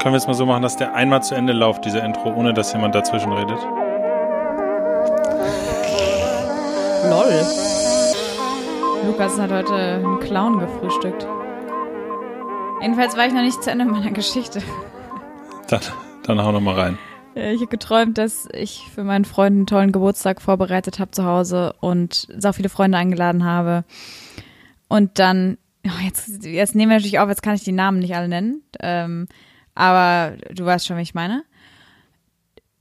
Können wir es mal so machen, dass der einmal zu Ende läuft, dieser Intro, ohne dass jemand dazwischen redet? Lol. Lukas hat heute einen Clown gefrühstückt. Jedenfalls war ich noch nicht zu Ende meiner Geschichte. Dann, dann hau noch mal rein. Äh, Ich habe geträumt, dass ich für meinen Freund einen tollen Geburtstag vorbereitet habe zu Hause und so viele Freunde eingeladen habe. Und dann, oh, jetzt, jetzt nehmen wir natürlich auf, jetzt kann ich die Namen nicht alle nennen. Ähm, aber du weißt schon, wie ich meine.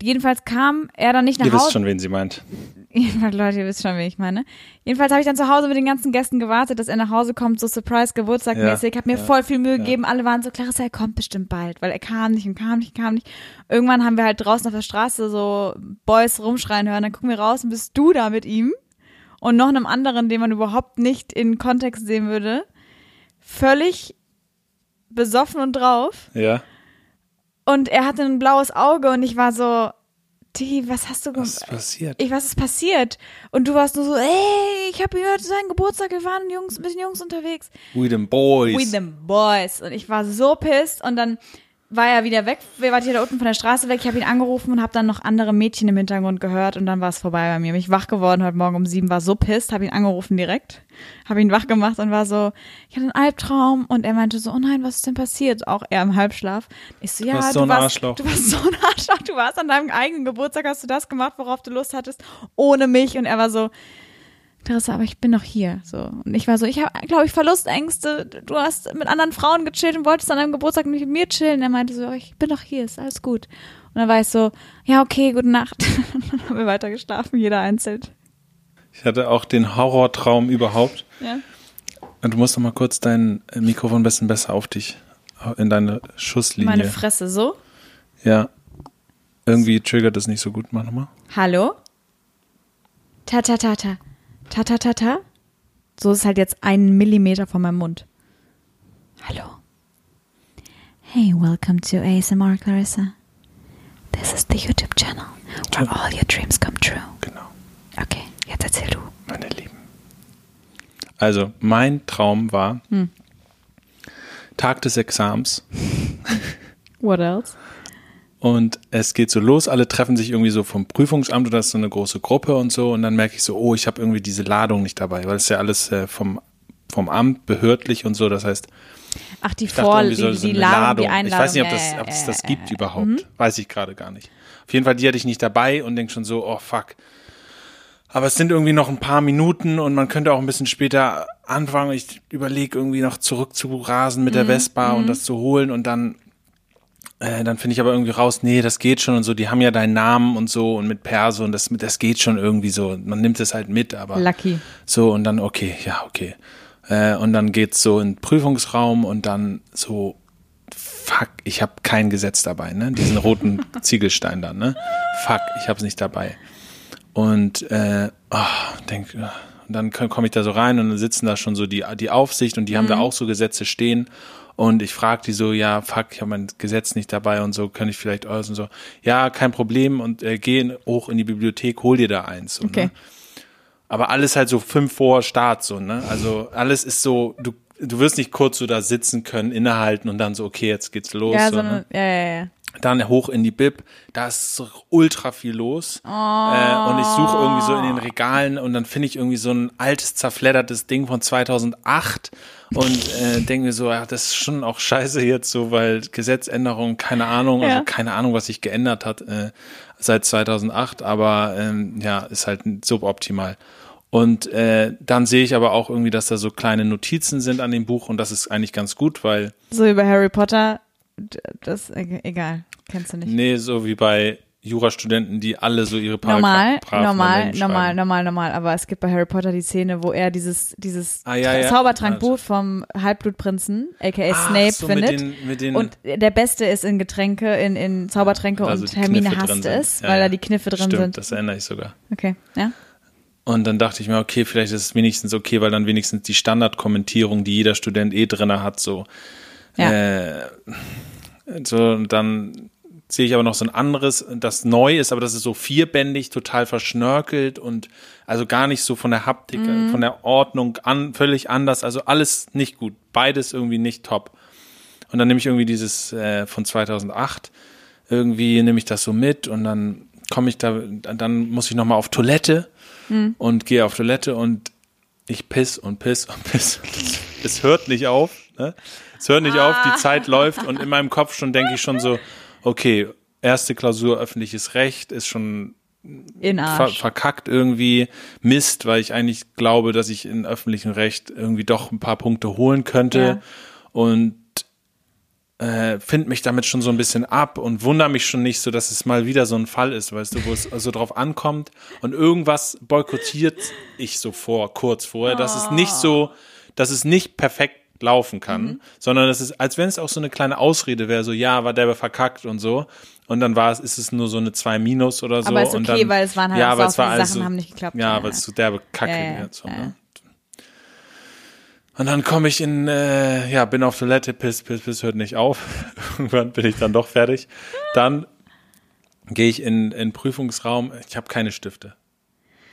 Jedenfalls kam er dann nicht nach Ihr wisst Hause. schon, wen sie meint. Jedenfalls, Leute, ihr wisst schon, wie ich meine. Jedenfalls habe ich dann zu Hause mit den ganzen Gästen gewartet, dass er nach Hause kommt, so Surprise, Geburtstagmäßig. Ja, Hab mir ja, voll viel Mühe gegeben. Alle waren so, Clarissa, er kommt bestimmt bald, weil er kam nicht und kam nicht, kam nicht. Irgendwann haben wir halt draußen auf der Straße so Boys rumschreien hören. Dann gucken wir raus und bist du da mit ihm und noch einem anderen, den man überhaupt nicht in Kontext sehen würde. Völlig besoffen und drauf. Ja. Und er hatte ein blaues Auge und ich war so, Digi, was hast du Was gemacht? ist passiert? ich, was ist passiert? Und du warst nur so, ey, ich habe gehört, seinen Geburtstag, wir waren Jungs, ein bisschen Jungs unterwegs. We them boys. We them boys. Und ich war so pissed und dann war er wieder weg. Wir waren hier da unten von der Straße weg. Ich habe ihn angerufen und habe dann noch andere Mädchen im Hintergrund gehört und dann war es vorbei bei mir. Bin ich wach geworden heute Morgen um sieben, war so pissed, habe ihn angerufen direkt, habe ihn wach gemacht und war so, ich hatte einen Albtraum und er meinte so, oh nein, was ist denn passiert? Auch er im Halbschlaf. Ich so, ja, warst so du ein warst, Arschloch. du warst so ein Arschloch. Du warst an deinem eigenen Geburtstag, hast du das gemacht, worauf du Lust hattest, ohne mich. Und er war so, Clarissa, aber ich bin doch hier. So. Und ich war so, ich habe, glaube ich, Verlustängste. Du hast mit anderen Frauen gechillt und wolltest an deinem Geburtstag nicht mit mir chillen. Er meinte so, ich bin doch hier, ist alles gut. Und dann war ich so, ja, okay, gute Nacht. dann haben wir weiter geschlafen, jeder einzeln. Ich hatte auch den Horrortraum überhaupt. Ja. Und du musst noch mal kurz dein Mikrofon ein bisschen besser auf dich, in deine Schusslinie. Meine Fresse so. ja. Irgendwie triggert das nicht so gut. Mach nochmal. Hallo? Ta ta ta ta. Ta ta ta ta. So ist halt jetzt ein Millimeter von meinem Mund. Hallo. Hey, welcome to ASMR Clarissa. This is the YouTube channel where all your dreams come true. Genau. Okay, jetzt erzähl du. Meine Lieben. Also, mein Traum war Hm. Tag des Exams What else? Und es geht so los. Alle treffen sich irgendwie so vom Prüfungsamt oder das ist so eine große Gruppe und so. Und dann merke ich so, oh, ich habe irgendwie diese Ladung nicht dabei, weil es ist ja alles äh, vom, vom Amt behördlich und so. Das heißt, Ach, die Vor so, die, so die Ladung, Ladung. die Einladung. Ich weiß nicht, ob das, ob es das gibt überhaupt. Weiß ich gerade gar nicht. Auf jeden Fall, die hatte ich nicht dabei und denke schon so, oh fuck. Aber es sind irgendwie noch ein paar Minuten und man könnte auch ein bisschen später anfangen. Ich überlege irgendwie noch zurück zu rasen mit der Mhm. Vespa und das zu holen und dann, äh, dann finde ich aber irgendwie raus, nee, das geht schon und so. Die haben ja deinen Namen und so und mit Perso und das, das geht schon irgendwie so. Man nimmt es halt mit, aber Lucky. so und dann, okay, ja, okay. Äh, und dann geht's so in den Prüfungsraum und dann so, fuck, ich habe kein Gesetz dabei, ne? Diesen roten Ziegelstein dann, ne? Fuck, ich hab's nicht dabei. Und äh, oh, denk, und dann komme ich da so rein und dann sitzen da schon so die, die Aufsicht und die haben da auch so Gesetze stehen. Und ich frage die so, ja, fuck, ich habe mein Gesetz nicht dabei und so, kann ich vielleicht und so. Ja, kein Problem und äh, geh hoch in die Bibliothek, hol dir da eins. So, Okay. Ne? Aber alles halt so fünf vor Start, so, ne? Also alles ist so, du, du wirst nicht kurz so da sitzen können, innehalten und dann so, okay, jetzt geht's los. Ja, so, so ne? ja, ja, ja. Dann hoch in die Bib, da ist ultra viel los. Äh, und ich suche irgendwie so in den Regalen und dann finde ich irgendwie so ein altes, zerfleddertes Ding von 2008 und äh, denke mir so, ja, das ist schon auch scheiße jetzt so, weil Gesetzänderung, keine Ahnung, Ja. also keine Ahnung, was sich geändert hat äh, seit 2008, aber ähm, ja, ist halt suboptimal. Und äh, dann sehe ich aber auch irgendwie, dass da so kleine Notizen sind an dem Buch und das ist eigentlich ganz gut, weil So über Harry Potter, das, e- egal, kennst du nicht. Nee, so wie bei Jurastudenten, die alle so ihre Paragra Normal, Paragraphen normal, normal, schreiben. normal, normal. Aber es gibt bei Harry Potter die Szene, wo er dieses, dieses Ah, ja, ja. Zaubertrankbuch vom Halbblutprinzen, aka Ach, Snape, so findet. Mit den, mit den, und der Beste ist in Getränke, in, in Zaubertränke also und Hermine Kniffe drin hasst es, Ja, weil da die Kniffe drin Stimmt, sind. das erinnere ich sogar. Okay, ja. Und dann dachte ich mir, okay, vielleicht ist es wenigstens okay, weil dann wenigstens die Standardkommentierung, die jeder Student eh drinne hat, so. Ja. Äh, so, und dann sehe ich aber noch so ein anderes, das neu ist, aber das ist so vierbändig, total verschnörkelt und also gar nicht so von der Haptik, von der Ordnung an, völlig anders. Also alles nicht gut. Beides irgendwie nicht top. Und dann nehme ich irgendwie dieses äh, von 2008, irgendwie nehme ich das so mit und dann komme ich da, dann muss ich nochmal auf Toilette und gehe auf Toilette und ich piss und piss und piss. Es hört nicht auf. Ne? Es hört nicht auf, die Zeit läuft und in meinem Kopf schon denke ich schon so, okay, erste Klausur öffentliches Recht ist schon ver verkackt irgendwie. Mist, weil ich eigentlich glaube, dass ich in öffentlichem Recht irgendwie doch ein paar Punkte holen könnte. Ja. und äh, finde mich damit schon so ein bisschen ab und wundere mich schon nicht so, dass es mal wieder so ein Fall ist, weißt du, wo es so drauf ankommt. Und irgendwas boykottiert ich so vor, kurz vorher, dass es nicht so, dass es nicht perfekt laufen kann, Mhm. sondern es ist, als wenn es auch so eine kleine Ausrede wäre, so ja, war der verkackt und so. Und dann war es, ist es nur so eine 2 Minus oder so. Aber ist und okay, dann, weil es waren halt ja, so es war alles Sachen so, haben nicht geklappt. Ja, Ja, weil es so derbe Kacke Ja, wird. So, ja, ne? Und dann komme ich in, äh, ja, bin auf Toilette, piss, piss, piss, hört nicht auf. Irgendwann bin ich dann doch fertig. Dann gehe ich in in den Prüfungsraum. Ich habe keine Stifte.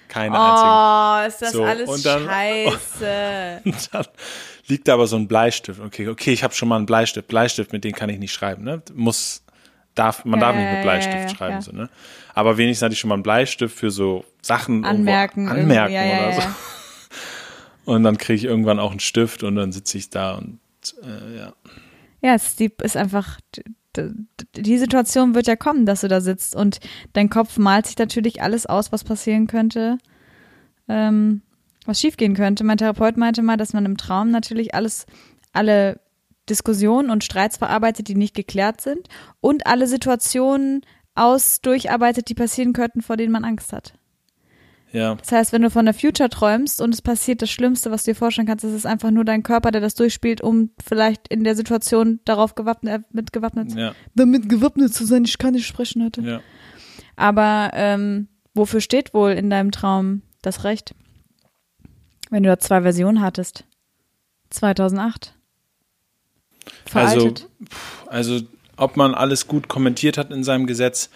Keine einzigen. Oh, ist das So, alles und dann- scheiße. Und dann liegt da aber so ein Bleistift. Okay, okay, ich habe schon mal einen Bleistift. Bleistift, mit dem kann ich nicht schreiben. Ne? Muss, darf, man Ja, darf nicht mit Bleistift ja, ja, schreiben. So, ne? Aber wenigstens hatte ich schon mal einen Bleistift für so Sachen Anmerken. anmerken oder so. Und dann kriege ich irgendwann auch einen Stift und dann sitze ich da und äh, ja. Ja, es ist, einfach, die Situation wird ja kommen, dass du da sitzt und dein Kopf malt sich natürlich alles aus, was passieren könnte, ähm, was schiefgehen könnte. Mein Therapeut meinte mal, dass man im Traum natürlich alles, alle Diskussionen und Streits verarbeitet, die nicht geklärt sind und alle Situationen aus durcharbeitet, die passieren könnten, vor denen man Angst hat. Ja, Das heißt, wenn du von der Future träumst und es passiert das Schlimmste, was du dir vorstellen kannst, ist es einfach nur dein Körper, der das durchspielt, um vielleicht in der Situation darauf gewappnet, äh, mit gewappnet, ja, damit gewappnet zu sein. Ich kann nicht sprechen heute. ja. Aber ähm, wofür steht wohl in deinem Traum das Recht? Wenn du da zwei Versionen hattest. 2008. Veraltet. Also, ob man alles gut kommentiert hat in seinem Gesetz,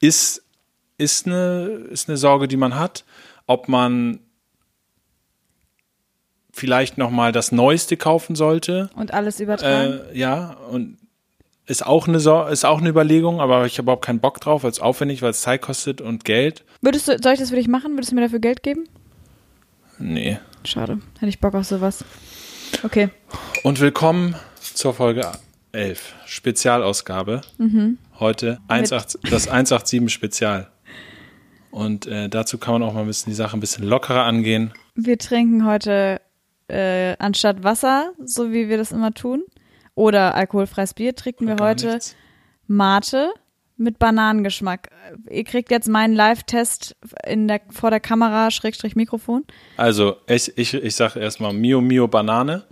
ist, ist, eine, ist eine Sorge, die man hat. Ob man vielleicht nochmal das Neueste kaufen sollte, und alles übertragen. äh, ja, und ist auch eine ist auch eine Überlegung, aber ich habe überhaupt keinen Bock drauf, weil es aufwendig, weil es Zeit kostet und Geld. Würdest du, soll ich das für dich machen? Würdest du mir dafür Geld geben? Nee. Schade. Hätte ich Bock auf sowas. Okay. Und willkommen zur Folge 11, Spezialausgabe. Heute 18, das 187 Spezial. Und äh, dazu kann man auch mal ein bisschen die Sache ein bisschen lockerer angehen. Wir trinken heute äh, anstatt Wasser, so wie wir das immer tun, oder alkoholfreies Bier, trinken wir heute nichts. Mate mit Bananengeschmack. Ihr kriegt jetzt meinen Live-Test in der, vor der Kamera, Schrägstrich Mikrofon. Also, ich, ich, ich sage erstmal Mio Mio Banane.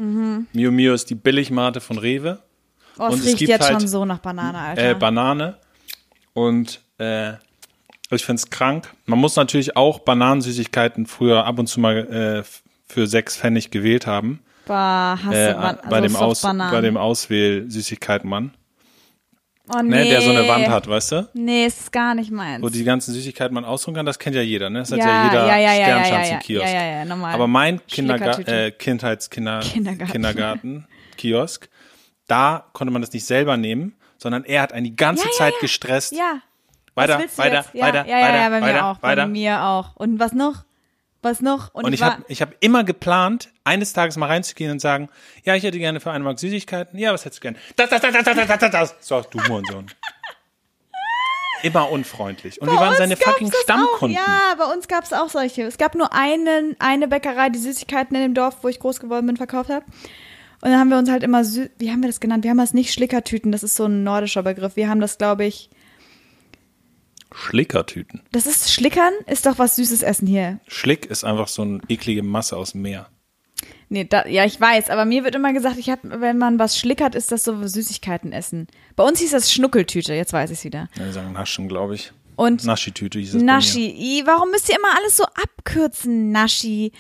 Mio Mio ist die Billigmate von Rewe. Oh, es Und es riecht gibt jetzt halt, schon so nach Banane, Alter. Äh, Banane. Und äh, ich finde es krank. Man muss natürlich auch Bananensüßigkeiten früher ab und zu mal äh, für sechs Pfennig gewählt haben. Bah, hasse Äh, Ban bei, also dem Aus, bei dem Auswähl-Süßigkeitenmann, oh, nee. ne, der so eine Wand hat, weißt du? Nee, ist gar nicht meins. Wo die ganzen Süßigkeiten man ausruhen kann, das kennt ja jeder, ne? Das hat ja, ja jeder ja, ja, ja, ja, ja, ja, ja, ja, normal. Aber mein Kinderga äh, Kindheitskinder Kindergarten. Kindergarten Kiosk, da konnte man das nicht selber nehmen, sondern er hat einen die ganze Ja, ja, Zeit ja. gestresst. ja. Weiter, weiter? Ja, weiter, ja, ja, weiter, ja, bei weiter, mir auch, weiter. bei mir auch. Und was noch? Was noch? Und ich war- habe ich hab immer geplant, eines Tages mal reinzugehen und sagen, ja, ich hätte gerne für eine Mark Süßigkeiten. Ja, was hättest du gerne? Das, das, das, das, das, das, das, das. So, du Hurensohn. Immer unfreundlich. Und wir waren seine fucking Stammkunden. Auch. Ja, bei uns gab es auch solche. Es gab nur einen, eine Bäckerei, die Süßigkeiten in dem Dorf, wo ich groß geworden bin, verkauft hat. Und dann haben wir uns halt immer, sü wie haben wir das genannt? Wir haben das nicht Schlickertüten, das ist so ein nordischer Begriff. Wir haben das, glaube ich, Schlickertüten. das ist Schlickern, ist doch was süßes Essen hier. Schlick ist einfach so eine eklige Masse aus dem Meer. Nee, da, ja, ich weiß, aber mir wird immer gesagt, ich hab, wenn man was schlickert, ist das so Süßigkeiten essen. Bei uns hieß das Schnuckeltüte, jetzt weiß ich es wieder. Ja, wir sagen Naschen, glaube ich. Und Naschitüte hieß es. Naschi. I, warum müsst ihr immer alles so abkürzen? Naschi,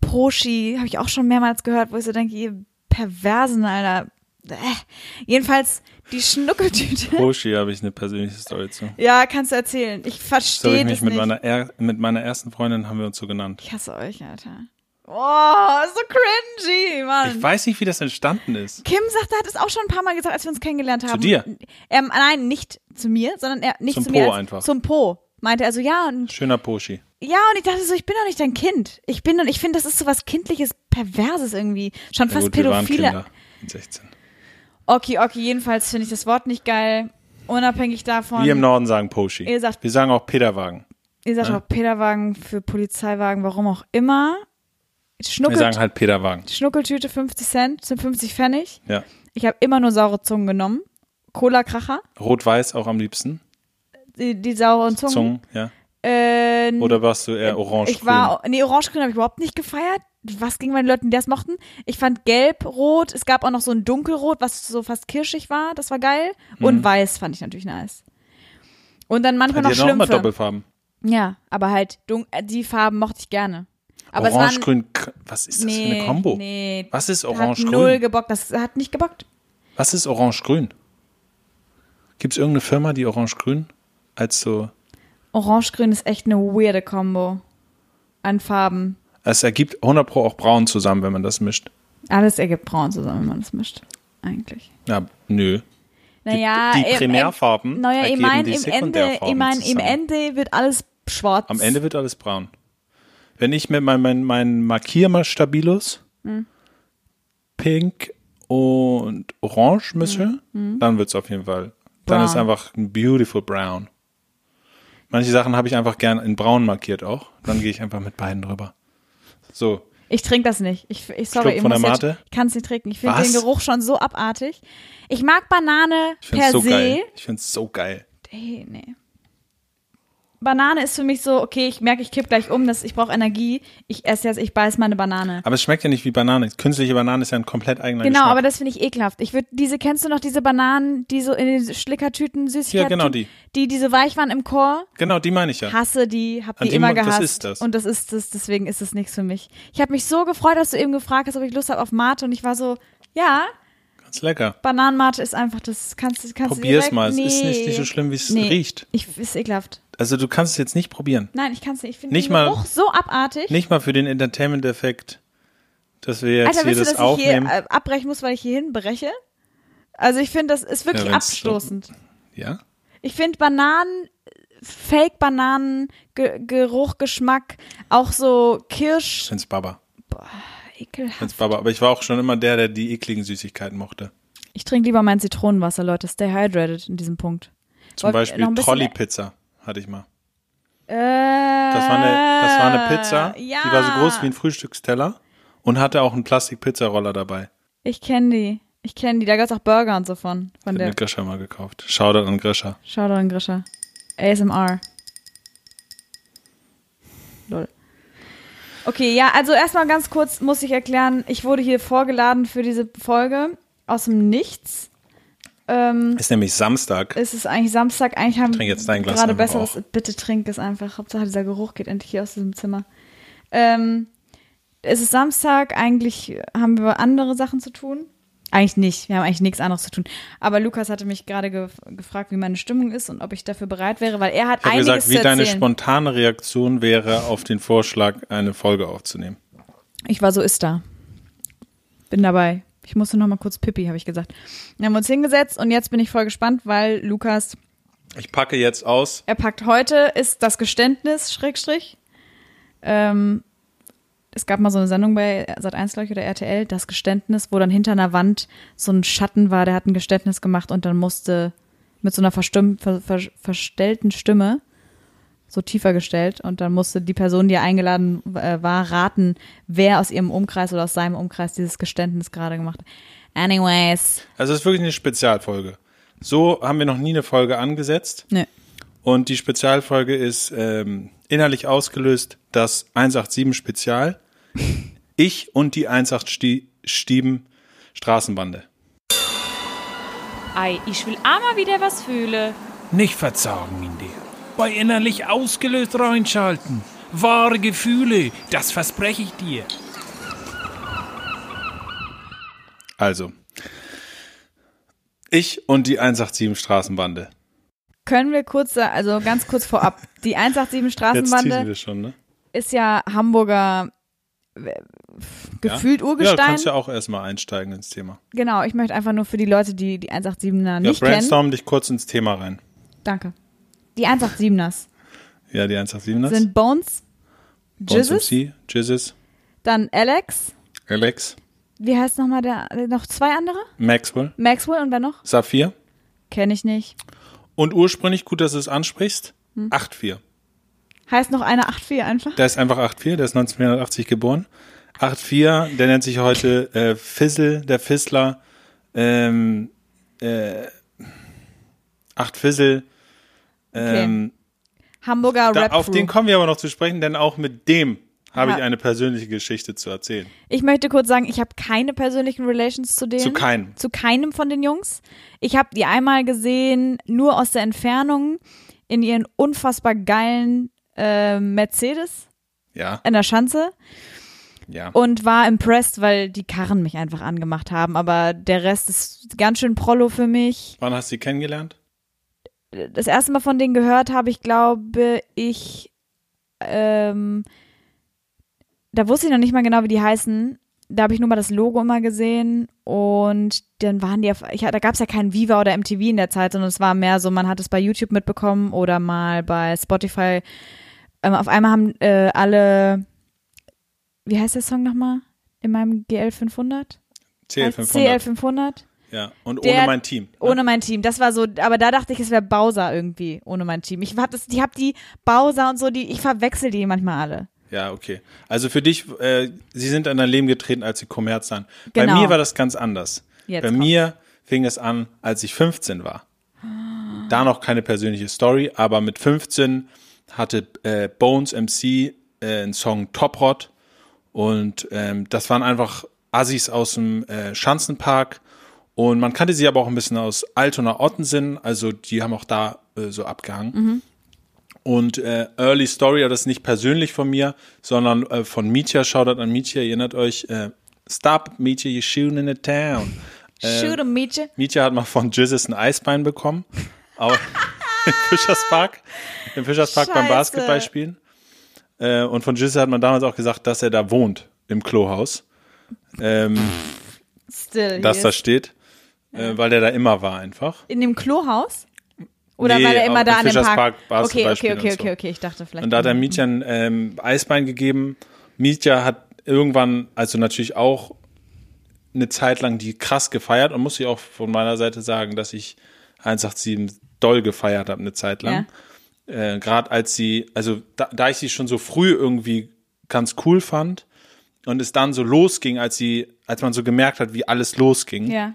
Poschi, habe ich auch schon mehrmals gehört, wo ich so denke, ihr Perversen, Alter. Äh. Jedenfalls die Schnuckeltüte. Hoshi habe ich eine persönliche Story zu. Ja, kannst du erzählen. Ich Das verstehe das mich mit nicht. meiner, er mit meiner ersten Freundin haben wir uns so genannt. ich hasse euch, Alter. Oh, so cringy, Mann. Ich weiß nicht, wie das entstanden ist. Kim sagte, hat es auch schon ein paar Mal gesagt, als wir uns kennengelernt haben. dir? Ähm, nein, nicht zu mir, sondern er nicht Zum zu mir. Po als, einfach. Zum Po. Meinte er so, ja, und Schöner Poschi. ja, und ich dachte so, ich bin doch nicht dein Kind. Ich bin und ich finde, das ist so was kindliches, perverses irgendwie. Schon Ja, fast gut, wir waren pädophile. Kinder mit 16. Okay, okay, jedenfalls finde ich das Wort nicht geil. Unabhängig davon. Wir im Norden sagen Poschi. Ihr sagt- Wir sagen auch Peterwagen. Ihr sagt Ja. auch Peterwagen für Polizeiwagen, warum auch immer. Wir Schnuckelt, sagen halt Peterwagen. Schnuckeltüte 50 Cent, sind 50 Pfennig. Ja. Ich habe immer nur saure Zungen genommen. Cola-Kracher, Rot-Weiß auch am liebsten. die, die sauren Zungen. Zungen, ja. Äh, Oder warst du eher orange ich war, nee, orange-grün habe ich überhaupt nicht gefeiert. Was ging bei den Leuten, die das mochten? Ich fand gelb, rot, es gab auch noch so ein dunkelrot, was so fast kirschig war, das war geil. Und weiß fand ich natürlich nice. Und dann manchmal noch hatten auch immer Schlümpfe. Doppelfarben. Ja, aber halt, äh, die Farben mochte ich gerne. Aber Orange, grün, was ist das nee, für eine Kombo? Nee, Was ist hat orange, null grün? gebockt, das hat nicht gebockt. Was ist orange, grün? Gibt es irgendeine Firma, die orange, grün als so, Orange-grün ist echt eine weirde Kombo an Farben. Es ergibt 100 pro auch braun zusammen, wenn man das mischt. Alles ergibt braun zusammen, wenn man das mischt. Eigentlich. Ja, nö. Naja, die im- im- Primärfarben Naja, ich meine, die im Ende, ich mein, im. Ende wird alles schwarz. Am Ende wird alles braun. Wenn ich mit meinem mein, mein Markiermal-Stabilus Hm. pink und orange mische, dann wird es auf jeden Fall. Dann Hm. Brown. ist einfach ein beautiful brown. Manche Sachen habe ich einfach gern in braun markiert auch. Dann gehe ich einfach mit beiden drüber. So, Ich trinke das nicht. Ich, ich sorry, ich der jetzt, Mate? ich kann es nicht trinken. Ich finde den Geruch schon so abartig. Ich mag Banane ich per so se. geil. Ich finde es so geil. Hey, nee. Banane ist für mich so, okay, ich merke, ich kipp gleich um, dass ich brauche Energie. Ich esse jetzt, ich beiß meine Banane. Aber es schmeckt ja nicht wie Banane. Künstliche Banane ist ja ein komplett eigener Genau, Geschmack. aber das finde ich ekelhaft. Ich würde diese, kennst du noch diese Bananen, die so in den Schlickertüten, Süßigkeiten? Ja, genau die. Die, die so weich waren im Chor? genau, die meine ich ja. Hasse die, hab An die immer mo- das gehasst. ist das. Und das ist das, deswegen ist es nichts für mich. Ich habe mich so gefreut, dass du eben gefragt hast, ob ich Lust habe auf Mate und ich war so, ja, Ganz lecker. Bananenmate ist einfach, das kannst du, kannst du Probier's direkt, mal. Es Nee. ist nicht, nicht so schlimm, wie es Nee. riecht. Ich, ist ekelhaft. Also du kannst es jetzt nicht probieren. Nein, ich kann es nicht. Ich finde Nicht den mal- Geruch so abartig. Nicht mal für den Entertainment-Effekt, dass wir jetzt Alter, hier willst du, das dass ich hier aufnehmen. äh, abbrechen muss, weil ich hierhin breche? Also ich finde, das ist wirklich Ja, wenn's so- abstoßend. ja? Ich finde Bananen, Fake-Bananen, Ge Geruch, Geschmack, auch so Kirsch, Ich find's Baba. ekelhaft. Find's Baba. Aber ich war auch schon immer der, der die ekligen Süßigkeiten mochte. Ich trinke lieber mein Zitronenwasser, Leute. Stay hydrated in diesem Punkt. Zum Wollt- Beispiel Trolley-Pizza hatte ich mal. Äh, Das war eine, das war eine Pizza, ja. die war so groß wie ein Frühstücksteller und hatte auch einen Plastik-Pizzaroller dabei. Ich kenne die. Ich kenne die. Da gab's auch Burger und so von. Von der. mit Grisha mal gekauft. Shoutout an Grisha. Shoutout an Grisha. ASMR. Lol. Okay, ja, also erstmal ganz kurz muss ich erklären, ich wurde hier vorgeladen für diese Folge aus dem Nichts. Ähm, Ist nämlich Samstag. es ist eigentlich Samstag, eigentlich haben Glas gerade besseres. auch. Bitte trink es einfach. Hauptsache dieser Geruch geht endlich hier aus diesem Zimmer. Ähm, es ist Samstag, eigentlich haben wir andere Sachen zu tun. Eigentlich nicht, wir haben eigentlich nichts anderes zu tun. Aber Lukas hatte mich gerade gef gefragt, wie meine Stimmung ist und ob ich dafür bereit wäre, weil er hat Ich einiges gesagt, wie zu deine erzählen. spontane Reaktion wäre auf den Vorschlag, eine Folge aufzunehmen. Ich war so ist da. Bin dabei. Ich musste noch mal kurz Pippi, habe ich gesagt. Dann haben wir uns hingesetzt und jetzt bin ich voll gespannt, weil Lukas Ich packe jetzt aus. Er packt heute ist das Geständnis, Schrägstrich. Ähm, es gab mal so eine Sendung bei Sat1, glaube ich, oder RTL, das Geständnis, wo dann hinter einer Wand so ein Schatten war, der hat ein Geständnis gemacht und dann musste mit so einer ver, verstellten Stimme, so tiefer gestellt, und dann musste die Person, die eingeladen äh, war, raten, wer aus ihrem Umkreis oder aus seinem Umkreis dieses Geständnis gerade gemacht hat. Anyways. Also es ist wirklich eine Spezialfolge. So haben wir noch nie eine Folge angesetzt. Nö. Und die Spezialfolge ist ähm, innerlich ausgelöst, das 187 Spezial. Ich und die 187 Straßenbande. Ei, ich will auch mal wieder was fühlen. Nicht verzagen in dir. Bei innerlich ausgelöst reinschalten. Wahre Gefühle, das verspreche ich dir. Also, ich und die 187 Straßenbande. Können wir kurz, also ganz kurz vorab, die 187 Jetzt teasen Straßenbande wir schon, ne? ist ja Hamburger gefühlt Ja, Urgestein. du kannst ja auch erstmal einsteigen ins Thema. genau, ich möchte einfach nur für die Leute, die die 187er Ja, nicht kennen. brainstorm dich kurz ins Thema rein. Danke. Die 187ers Ja, die 187ers. sind Bones, Bones Jizzes, MC, Jizzes, dann Alex, Alex, wie heißt nochmal der, noch zwei andere? Maxwell, Maxwell und wer noch? Saphir. Kenne ich nicht. Und ursprünglich, gut, dass du es ansprichst, Hm. 8-4. Heißt noch einer 84 einfach? Der ist einfach 8-4, der ist 1980 geboren. 8-4, der nennt sich heute äh, Fizzle, der Fizzler. Ähm, äh, 8 Fizzle. Ähm, Hamburger da, Rap auf den kommen wir aber noch zu sprechen, denn auch mit dem habe Ja. ich eine persönliche Geschichte zu erzählen. Ich möchte kurz sagen, ich habe keine persönlichen Relations zu denen. Zu keinem. Zu keinem von den Jungs. Ich habe die einmal gesehen, nur aus der Entfernung, in ihren unfassbar geilen äh, Mercedes Ja, in der Schanze ja. und war impressed, weil die Karren mich einfach angemacht haben. Aber der Rest ist ganz schön Prollo für mich. Wann hast du sie kennengelernt? Das erste Mal von denen gehört habe ich, glaube ich, ähm, da wusste ich noch nicht mal genau, wie die heißen. Da habe ich nur mal das Logo immer gesehen und dann waren die auf, ich, da gab es ja keinen Viva oder MTV in der Zeit, sondern es war mehr so, man hat es bei YouTube mitbekommen oder mal bei Spotify. Ähm, auf einmal haben äh, alle, wie heißt der Song nochmal? In meinem GL 500? CL500. CL 500? Ja, und Der- ohne mein Team. ne? Ohne mein Team. Das war so, aber da dachte ich, es wäre Bowser irgendwie, ohne mein Team. Ich hab das, die hab die Bowser und so, die, ich verwechsel die manchmal alle. Ja, okay. Also für dich, äh, sie sind in dein Leben getreten, als sie Kommerz waren. Bei Genau. mir war das ganz anders. Jetzt Bei kommt's. mir fing es an, als ich 15 war. Da noch keine persönliche Story, aber mit 15 hatte äh, Bones MC äh, einen Song Top Rod und ähm, das waren einfach Assis aus dem äh, Schanzenpark und man kannte sie aber auch ein bisschen aus Altona Ottensen, also die haben auch da äh, so abgehangen. Und äh, Early Story, aber das ist nicht persönlich von mir, sondern äh, von Mietja, Shoutout an Mietja, ihr erinnert euch, äh, Stop Mietja, you're shooting in the town. Shoot 'em, Mietje. Mietja hat mal von Jizzes ein Eisbein bekommen, aber im Fischerspark, im Fischerspark beim. Basketballspielen. Äh, und von Jizzes hat man damals auch gesagt, dass er da wohnt, im Klohaus, ähm, Still. dass hier da äh, weil der da immer war einfach. In dem Klohaus? Oder Nee, war der immer da an dem Fischerspark Park? Okay, okay, okay, so. okay, okay. Ich dachte vielleicht. Und da hat er Mietja ein ähm, Eisbein gegeben. Mietja hat irgendwann, also natürlich auch eine Zeit lang die krass gefeiert und muss ich auch von meiner Seite sagen, dass ich 187 doll gefeiert habe eine Zeit lang. Äh, Gerade als sie, also da, da ich sie schon so früh irgendwie ganz cool fand und es dann so losging, als sie, als man so gemerkt hat, wie alles losging, Ja.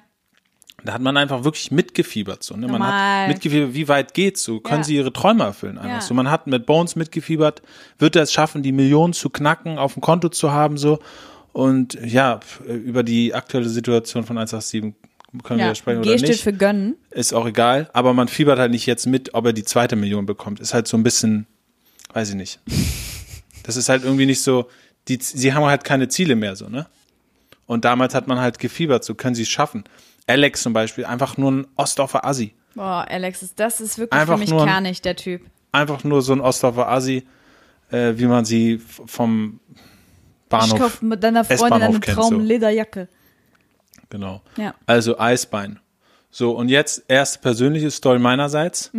Da hat man einfach wirklich mitgefiebert. So, ne? Man Normal. hat mitgefiebert, wie weit geht's? So können Ja. sie ihre Träume erfüllen einfach. Ja. So, man hat mit Bones mitgefiebert, wird er es schaffen, die Millionen zu knacken, auf dem Konto zu haben, so. Und ja, f- über die aktuelle Situation von 187 können wir ja. ja sprechen G oder steht nicht. für gönnen. Ist auch egal. Aber man fiebert halt nicht jetzt mit, ob er die zweite Million bekommt. Ist halt so ein bisschen, weiß ich nicht. Das ist halt irgendwie nicht so, die, sie haben halt keine Ziele mehr, so, ne? Und damals hat man halt gefiebert, so können sie es schaffen. Alex zum Beispiel, einfach nur ein Ostdorfer Assi. Boah, Alexis, das ist wirklich Einfach für mich nur kernig, der Typ. Einfach nur so ein Ostdorfer Assi, äh, wie man sie vom Ich Bahnhof, kauf mit deiner Freundin eine so. Traumlederjacke. genau. Ja. Also Eisbein. So, und jetzt erste persönliche Story meinerseits.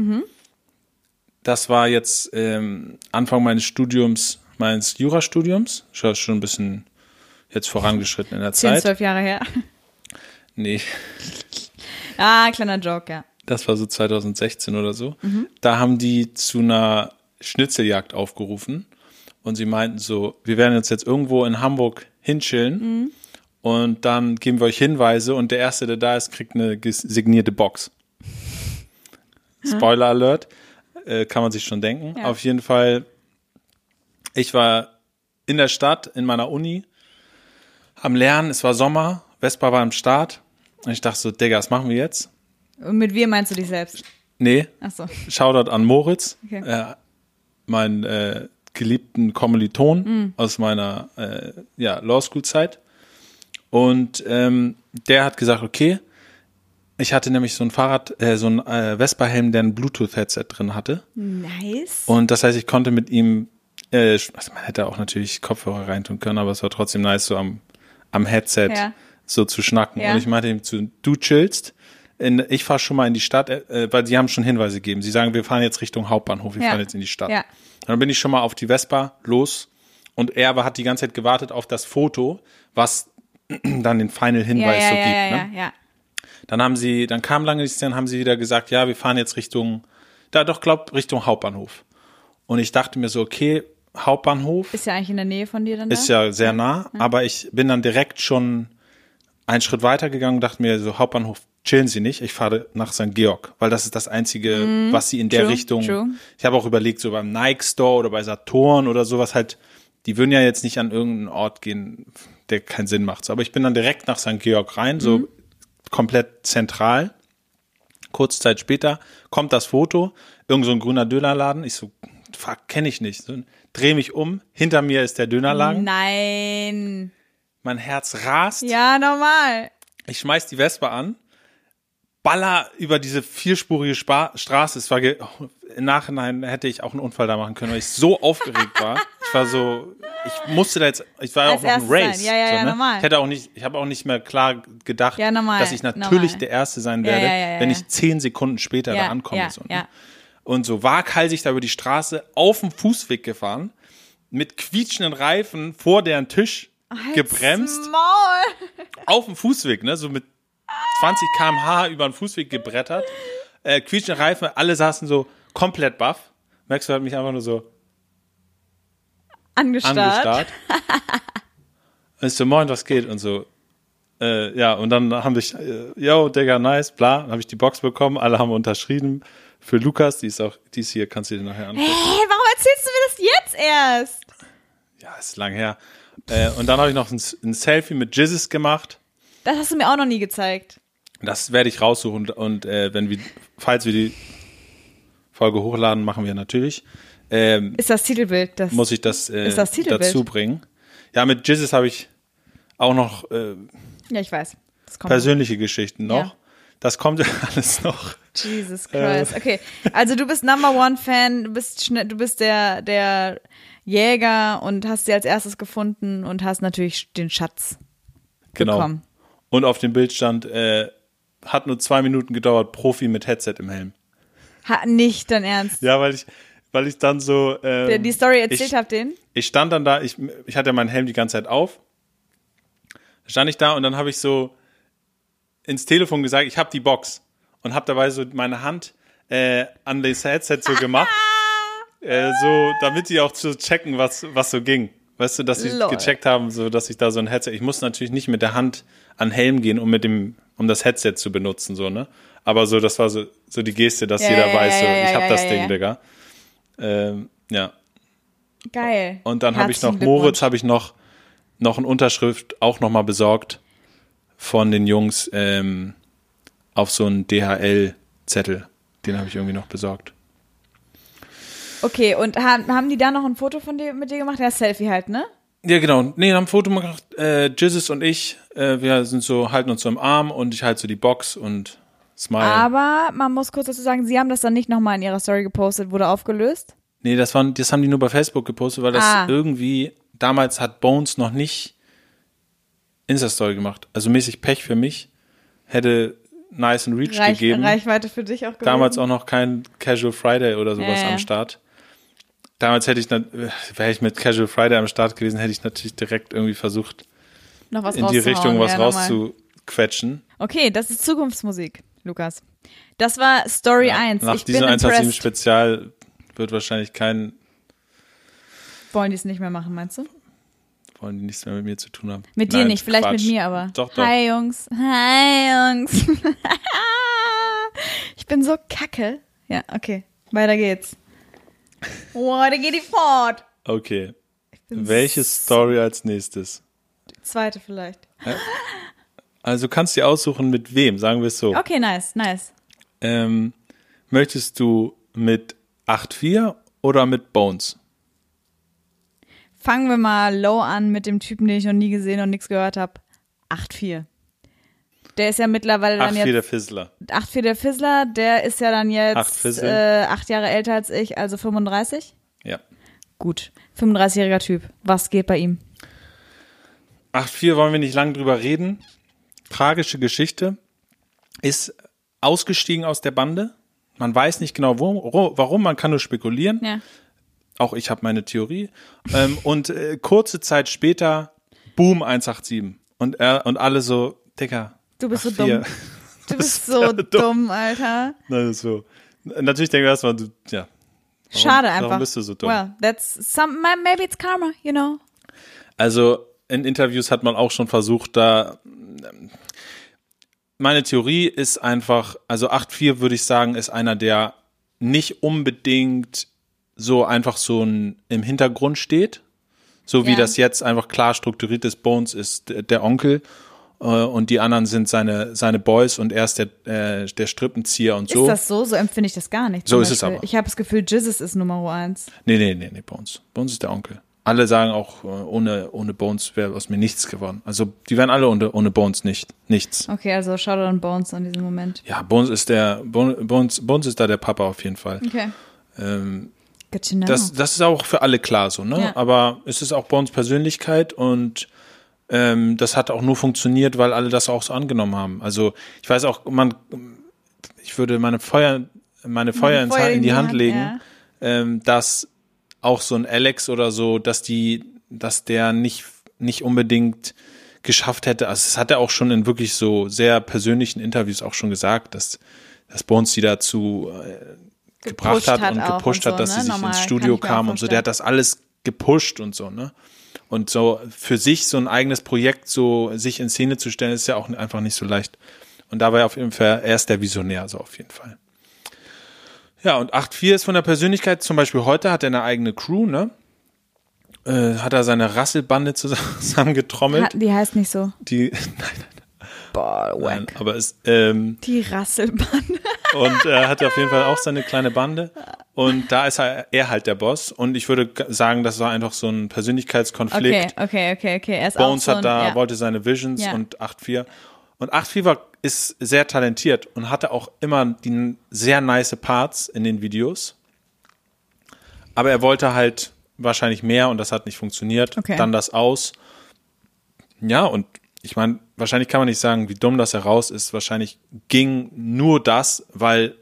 Das war jetzt ähm, Anfang meines Studiums, meines Jurastudiums. Schon schon ein bisschen jetzt vorangeschritten in der 10, Zeit. 12 Jahre her. Nee, Ah, kleiner Joke, ja. das war so 2016 oder so. Da haben die zu einer Schnitzeljagd aufgerufen und sie meinten so, wir werden uns jetzt irgendwo in Hamburg hinchillen und dann geben wir euch Hinweise und der Erste, der da ist, kriegt eine signierte Box. Spoiler Alert, äh, kann man sich schon denken. Ja. Auf jeden Fall, ich war in der Stadt, in meiner Uni, am Lernen, es war Sommer, Vespa war am Start und ich dachte so, Digga, was machen wir jetzt? Und mit wir meinst du dich selbst? Nee, Achso. Shoutout an Moritz, Okay. äh, meinen äh, geliebten Kommiliton Mm. aus meiner äh, ja, Law School Zeit. Und ähm, der hat gesagt, okay, ich hatte nämlich so ein Fahrrad, äh, so ein äh, Vespa-Helm, der ein Bluetooth-Headset drin hatte. Nice. Und das heißt, ich konnte mit ihm Äh, also man hätte auch natürlich Kopfhörer reintun können, aber es war trotzdem nice, so am, am Headset Ja. So zu schnacken. Ja. Und ich meinte ihm zu, du chillst. In, ich fahre schon mal in die Stadt, äh, weil sie haben schon Hinweise gegeben. Sie sagen, wir fahren jetzt Richtung Hauptbahnhof, wir Ja. fahren jetzt in die Stadt. Ja. Dann bin ich schon mal auf die Vespa los und er aber hat die ganze Zeit gewartet auf das Foto, was dann den Final Ja, Hinweis ja, so ja, gibt. ja, ne? ja, ja. Dann haben sie, dann kam lange nichts, dann haben sie wieder gesagt, ja, wir fahren jetzt Richtung, da doch glaub Richtung Hauptbahnhof. Und ich dachte mir so, okay, Hauptbahnhof Ist ja eigentlich in der Nähe von dir dann ist da? ja sehr nah, aber ich bin dann direkt schon einen Schritt weiter gegangen und dachte mir so, Hauptbahnhof chillen Sie nicht, ich fahre nach St. Georg, weil das ist das einzige, was sie in der. True, Richtung, true. ich habe auch überlegt, so beim Nike Store oder bei Saturn oder sowas halt, die würden ja jetzt nicht an irgendeinen Ort gehen, der keinen Sinn macht. So, aber ich bin dann direkt nach St. Georg rein, so Mhm. komplett zentral. Kurze Zeit später kommt das Foto, irgend so ein grüner Dönerladen. Ich so, fuck, kenne ich nicht. So, dreh mich um, hinter mir ist der Dönerladen. Nein. Mein Herz rast. Ja, normal. Ich schmeiß die Vespa an, baller über diese vierspurige Spa Straße. Es war oh, im Nachhinein hätte ich auch einen Unfall da machen können, weil ich so aufgeregt war. Ich war so, ich musste da jetzt, ich war ja auch noch ein Race. sein. Ja, ja, so, ja, ne? normal. Ich hätte auch nicht, ich habe auch nicht mehr klar gedacht, Ja, normal, dass ich natürlich normal. der Erste sein werde, ja, wenn ich zehn Sekunden später da ankomme. so, ne? Und so waghalsig da über die Straße auf dem Fußweg gefahren, mit quietschenden Reifen vor deren Tisch gebremst Maul. auf dem Fußweg, ne, so mit 20 km/h über den Fußweg gebrettert, äh, quietschende Reifen, alle saßen so komplett baff. Maxwell hat mich einfach nur so Angestarrt. angestarrt. Und ich so, moin, was geht? Und so, äh, ja, und dann haben ich, äh, yo, Digga, nice, bla, dann habe ich die Box bekommen, alle haben unterschrieben. Für Lukas, die ist auch, die ist hier, kannst du dir nachher angucken. Hey, warum erzählst du mir das jetzt erst? Ja, ist lang her. Äh, und dann habe ich noch ein, ein Selfie mit Jizzes gemacht. Das hast du mir auch noch nie gezeigt. Das werde ich raussuchen und äh, wenn wir, falls wir die Folge hochladen, machen wir natürlich. Ähm, Ist das Titelbild? Das muss ich das, äh, das Titelbild? dazu bringen. Ja, mit Jizzes habe ich auch noch äh, ja, ich weiß. Persönliche Geschichten noch. Ja. Das kommt alles noch. Jesus Äh. Christ. Okay, also du bist Number One Fan, du bist schnell, du bist der der Jäger und hast sie als erstes gefunden und hast natürlich den Schatz Genau. bekommen. Und auf dem Bild stand, äh, hat nur zwei Minuten gedauert, Profi mit Headset im Helm. Ha, nicht dein Ernst. Ja, weil ich, weil ich dann so. Ähm, die Story erzählt ich, habt den? ich stand dann da, ich, ich hatte ja meinen Helm die ganze Zeit auf. Stand ich da und dann habe ich so ins Telefon gesagt, ich habe die Box und habe dabei so meine Hand äh, an das Headset so gemacht, äh, so damit die auch zu checken, was was so ging. Weißt du, dass sie Lol. gecheckt haben, so dass ich da so ein Headset. Ich muss natürlich nicht mit der Hand an den Helm gehen, um mit dem um das Headset zu benutzen, so ne. Aber so, das war so so die Geste, dass Ja, jeder ja, weiß, so, ja, ich habe ja, das Ding. Digga. Ähm, ja. Geil. Und dann habe ich noch, Moritz habe ich noch, noch eine Unterschrift auch nochmal besorgt von den Jungs ähm, auf so einen DHL-Zettel. Den habe ich irgendwie noch besorgt. Okay, und haben, haben die da noch ein Foto von dir mit dir gemacht? Ja, Selfie halt, ne? Ja, genau. Nee, haben ein Foto gemacht. Äh, Jizzes und ich, äh, wir sind so, halten uns so im Arm und ich halte so die Box und smile. Aber man muss kurz dazu sagen, sie haben das dann nicht nochmal in ihrer Story gepostet, wurde aufgelöst. Nee, das, waren, das haben die nur bei Facebook gepostet, weil das Ah. irgendwie, damals hat Bones noch nicht Insta-Story gemacht. Also mäßig Pech für mich. Hätte nice and Reach Reich, gegeben. Reichweite für dich auch gewesen. Damals auch noch kein Casual Friday oder sowas ja. am Start. Damals hätte ich, wäre ich mit Casual Friday am Start gewesen, hätte ich natürlich direkt irgendwie versucht, in die Richtung was ja, rauszuquetschen. Okay, das ist Zukunftsmusik, Lukas. Das war Story 1. Nach ich diesem 187 impressed. Spezial wird wahrscheinlich kein, Wollen die es nicht mehr machen, meinst du? wollen die nichts mehr mit mir zu tun haben. Mit dir Nein, nicht, vielleicht Quatsch. mit mir aber. Doch, doch. Hi Jungs. Hi Jungs. ich bin so kacke. Ja, okay. Weiter geht's. Weiter geht die fort. Okay. Welche Story als nächstes? Zweite vielleicht. Also du kannst dir aussuchen, mit wem, sagen wir es so. Okay, nice, nice. Ähm, möchtest du mit 8-4 oder mit Bones? Fangen wir mal low an mit dem Typen, den ich noch nie gesehen und nichts gehört habe. 8-4. Der ist ja mittlerweile dann 8-4 jetzt der Fizzler. 8-4 der Fizzler, der ist ja dann Acht jetzt Fizzle. äh, acht Jahre älter als ich, also 35. Ja. Gut. 35-jähriger Typ. Was geht bei ihm? 8-4 wollen wir nicht lang drüber reden. Tragische Geschichte. Ist ausgestiegen aus der Bande. Man weiß nicht genau, wo, warum, man kann nur spekulieren. Ja. Auch ich habe meine Theorie. ähm, und äh, kurze Zeit später, boom, 187. Und er und alle so, Dicker. Du bist so 8-4. dumm. Du bist so dumm, Alter. Na, so. Natürlich denke ich erstmal, du, ja. Warum, Schade einfach. Warum bist du so dumm? Well, that's some, maybe it's karma, you know. Also in Interviews hat man auch schon versucht, da meine Theorie ist einfach, also 8.4 würde ich sagen, ist einer, der nicht unbedingt so einfach so ein, im Hintergrund steht. So wie Ja. das jetzt einfach klar strukturiert ist. Bones ist der- Onkel und die anderen sind seine, seine Boys und er ist der, äh, der Strippenzieher und so. Ist das so? So empfinde ich das gar nicht. So zum ist es Beispiel. aber. Ich habe das Gefühl, Jesus ist Nummer eins. Nee, nee, nee, nee, Bones. Bones ist der Onkel. Alle sagen auch, äh, ohne, ohne Bones wäre aus mir nichts geworden. Also die wären alle ohne, ohne Bones nicht, nichts. Okay, also Shoutout an Bones an diesem Moment. Ja, Bones ist der, Bon- Bones, Bones ist da der Papa auf jeden Fall. Okay. Ähm, Good to know. das, das ist auch für alle klar so, ne? Ja. Aber es ist auch Bones Persönlichkeit und ähm, das hat auch nur funktioniert, weil alle das auch so angenommen haben. Also ich weiß auch, man, ich würde meine Feuer, meine Feuer, ins, Feuer in die Hand legen, ja. ähm, dass auch so ein Alex oder so, dass die, dass der nicht, nicht unbedingt geschafft hätte. Also das hat er auch schon in wirklich so sehr persönlichen Interviews auch schon gesagt, dass, dass Bones die dazu äh, gebracht hat, hat und gepusht und hat, so, dass ne? sie sich Normal, ins Studio kam und so. Der hat das alles gepusht und so, ne? Und so für sich so ein eigenes Projekt so sich in Szene zu stellen, ist ja auch einfach nicht so leicht. Und da war er auf jeden Fall, er ist der Visionär, so auf jeden Fall. Ja, und 8.4 ist von der Persönlichkeit, zum Beispiel heute hat er eine eigene Crew, ne? Äh, hat er seine Rasselbande zusammengetrommelt. Die heißt nicht so. die, nein, Boah, nein, aber es, ähm, Die Rasselbande. Und er hat auf jeden Fall auch seine kleine Bande. Und da ist er, er halt der Boss. Und ich würde sagen, das war einfach so ein Okay, Persönlichkeitskonflikt. okay, okay, okay. Er ist Bones auch so hat da, ein, ja. wollte seine Visions Ja. und 8-4. Und 8-4 war, ist sehr talentiert und hatte auch immer die sehr nice Parts in den Videos. Aber er wollte halt wahrscheinlich mehr und das hat nicht funktioniert. Okay. Dann das aus. Ja, und ich meine, wahrscheinlich kann man nicht sagen, wie dumm das heraus ist. Wahrscheinlich ging nur das, weil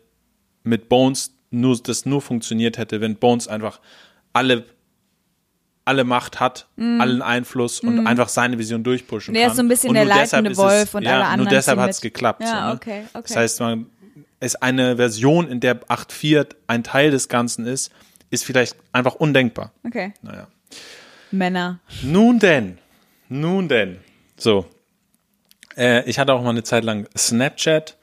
mit Bones nur, das nur funktioniert hätte, wenn Bones einfach alle, alle Macht hat, allen Einfluss und einfach seine Vision durchpushen Mhm. Der kann. ist so ein bisschen der leitende Wolf und ja, alle anderen Nur deshalb hat es geklappt. Ja, so, ne? okay, okay. Das heißt, man ist eine Version, in der 8.4 ein Teil des Ganzen ist, ist vielleicht einfach undenkbar. Okay. Naja. Männer. Nun denn, nun denn. So. Äh, ich hatte auch mal eine Zeit lang Snapchat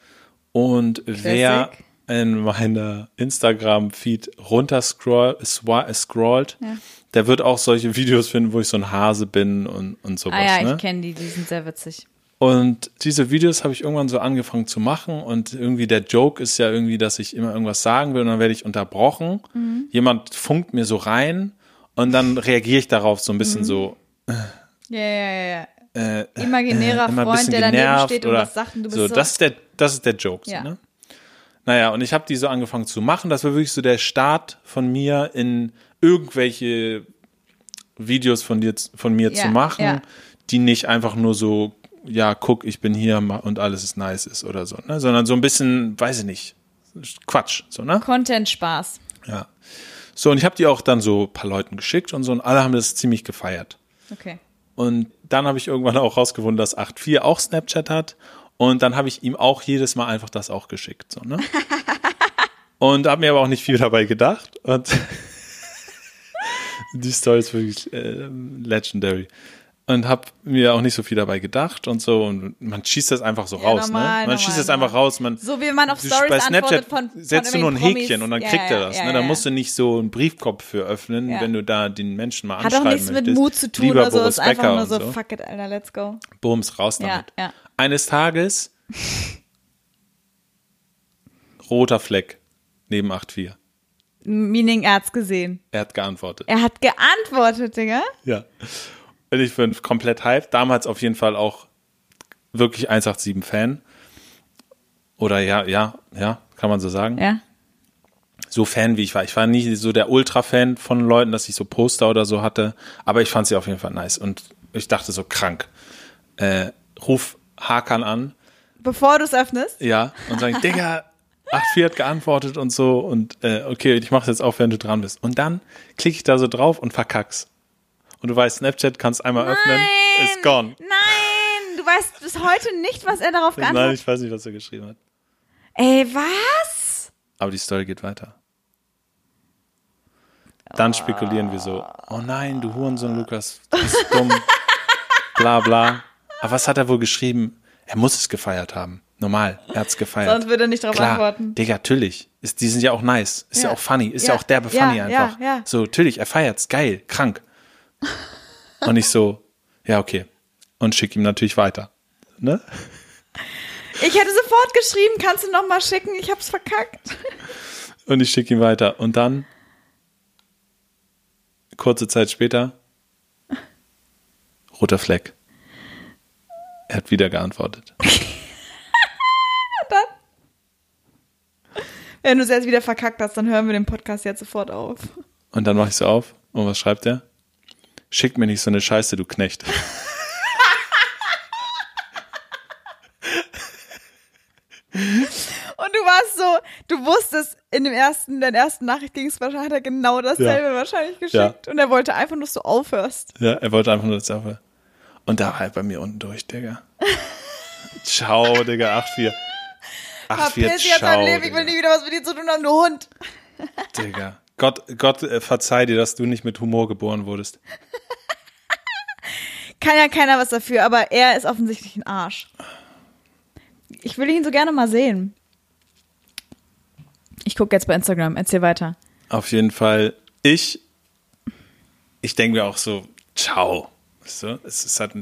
und wer Classic. in meiner Instagram-Feed runterscrollt, scrollt, Ja. der wird auch solche Videos finden, wo ich so ein Hase bin und, und sowas. Ah ja, ne? ich kenne die, die sind sehr witzig. Und diese Videos habe ich irgendwann so angefangen zu machen und irgendwie der Joke ist ja irgendwie, dass ich immer irgendwas sagen will und dann werde ich unterbrochen. Mhm. Jemand funkt mir so rein und dann reagiere ich darauf so ein Mhm. bisschen so, Ja, ja, ja, ja. Äh, Imaginärer ein Freund, der daneben steht und was sagt und du bist so. so. Das ist der, das ist der Joke. Ja. So, ne? Naja, und ich habe die so angefangen zu machen. Das war wirklich so der Start von mir in irgendwelche Videos von dir, von mir Ja, zu machen, ja. die nicht einfach nur so, ja, guck, ich bin hier und alles ist nice ist oder so, ne? sondern so ein bisschen, weiß ich nicht, Quatsch, so, ne? Content Spaß. Ja. So, und ich habe die auch dann so ein paar Leuten geschickt und so und alle haben das ziemlich gefeiert. Okay. Und dann habe ich irgendwann auch rausgefunden, dass 8.4 auch Snapchat hat. Und dann habe ich ihm auch jedes Mal einfach das auch geschickt. So, ne? Und habe mir aber auch nicht viel dabei gedacht. Und die Story ist wirklich äh, legendary. Und habe mir auch nicht so viel dabei gedacht und so. Und man schießt das einfach so raus. normal, ne? Man normal, schießt das normal. einfach raus. Man, So wie man auf Stories bei Snapchat antwortet von, von setzt du nur ein irgendwelchen Häkchen Promis. und dann Ja, kriegt ja, er das. ja, ne? Da ja. musst du nicht so einen Briefkopf für öffnen, Ja. wenn du da den Menschen mal Hat auch anschreiben nichts mit möchtest. Mut zu tun Lieber oder so, Boris ist einfach Becker nur so, so. fuck it, Alter, let's go. Bums, raus Ja, damit. ja. Eines Tages roter Fleck neben 8.4. Meaning, er hat's gesehen. Er hat geantwortet. Er hat geantwortet, Digga. Ja. Und ich bin komplett hyped. Damals auf jeden Fall auch wirklich 187-Fan. Oder ja, ja, ja, kann man so sagen. Ja. so Fan wie ich war. Ich war nie so der Ultra-Fan von Leuten, dass ich so Poster oder so hatte, aber ich fand sie auf jeden Fall nice und ich dachte so krank. Äh, ruf Hakan an, Bevor du es öffnest. ja, und sag, Digga, 8-4 hat geantwortet und so und äh, okay, ich mach's jetzt auf, wenn du dran bist. Und dann klicke ich da so drauf und verkack's. Und du weißt, Snapchat kannst einmal öffnen, ist gone. Nein, du weißt bis heute nicht, was er darauf Nein, geantwortet ich weiß nicht, was er geschrieben hat. Ey, was? Aber die Story geht weiter. Dann spekulieren wir so, oh nein, du Hurensohn, Lukas, du bist dumm, bla bla. Aber was hat er wohl geschrieben? Er muss es gefeiert haben. Normal, er hat's gefeiert. Sonst würde er nicht darauf Klar, antworten. Digga, natürlich. Ist, die sind ja auch nice. Ist ja, Ja. auch funny. Ist ja, Ja. auch derbe Ja, funny ja, einfach. ja. So, natürlich, er feiert's. Geil, krank. Und ich so, ja, okay. Und schick ihm natürlich weiter. Ne? Ich hätte sofort geschrieben, kannst du noch mal schicken? Ich hab's verkackt. Und ich schicke ihm weiter. Und dann, kurze Zeit später, roter Fleck. Er hat wieder geantwortet. Wenn du es jetzt wieder verkackt hast, dann hören wir den Podcast jetzt sofort auf. Und dann mache ich so auf. Und was schreibt er? Schick mir nicht so eine Scheiße, du Knecht. Und du warst so, du wusstest, in dem ersten, der ersten Nachricht ging es wahrscheinlich, hat er genau dasselbe Ja. wahrscheinlich geschickt. Und er wollte einfach nur, dass du aufhörst. Ja, er wollte einfach nur das Sache. Und da war er bei mir unten durch, Digga. Ciao, Digga, 8-4. 8-4, Verpiss dich aus ciao, Leben, ich will nie wieder was mit dir zu tun haben, du Hund. Digga. Gott, Gott äh, verzeih dir, dass du nicht mit Humor geboren wurdest. Kann ja keiner was dafür, aber er ist offensichtlich ein Arsch. Ich will ihn so gerne mal sehen. Ich gucke jetzt bei Instagram, erzähl weiter. Auf jeden Fall, ich, ich denke mir auch so, ciao. Weißt du? Es ist halt,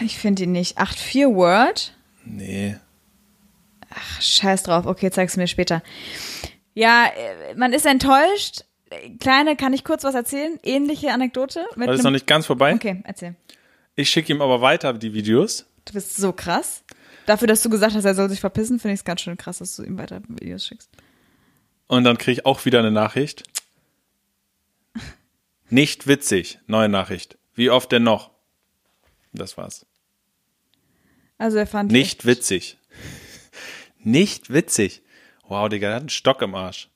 Ich finde ihn nicht. 8-4 Word? nee. Ach, scheiß drauf. Okay, zeig's mir später. Ja, äh, man ist enttäuscht. Kleine, kann ich kurz was erzählen? Ähnliche Anekdote? Mit das einem- noch nicht ganz vorbei? Okay, erzähl. Ich schicke ihm aber weiter die Videos. Du bist so krass. Dafür, dass du gesagt hast, er soll sich verpissen, finde ich es ganz schön krass, dass du ihm weiter Videos schickst. Und dann kriege ich auch wieder eine Nachricht. Nicht witzig. Neue Nachricht. Wie oft denn noch? Das war's. Also er fand Nicht witzig. Nicht witzig. Wow, Digga, der hat einen Stock im Arsch.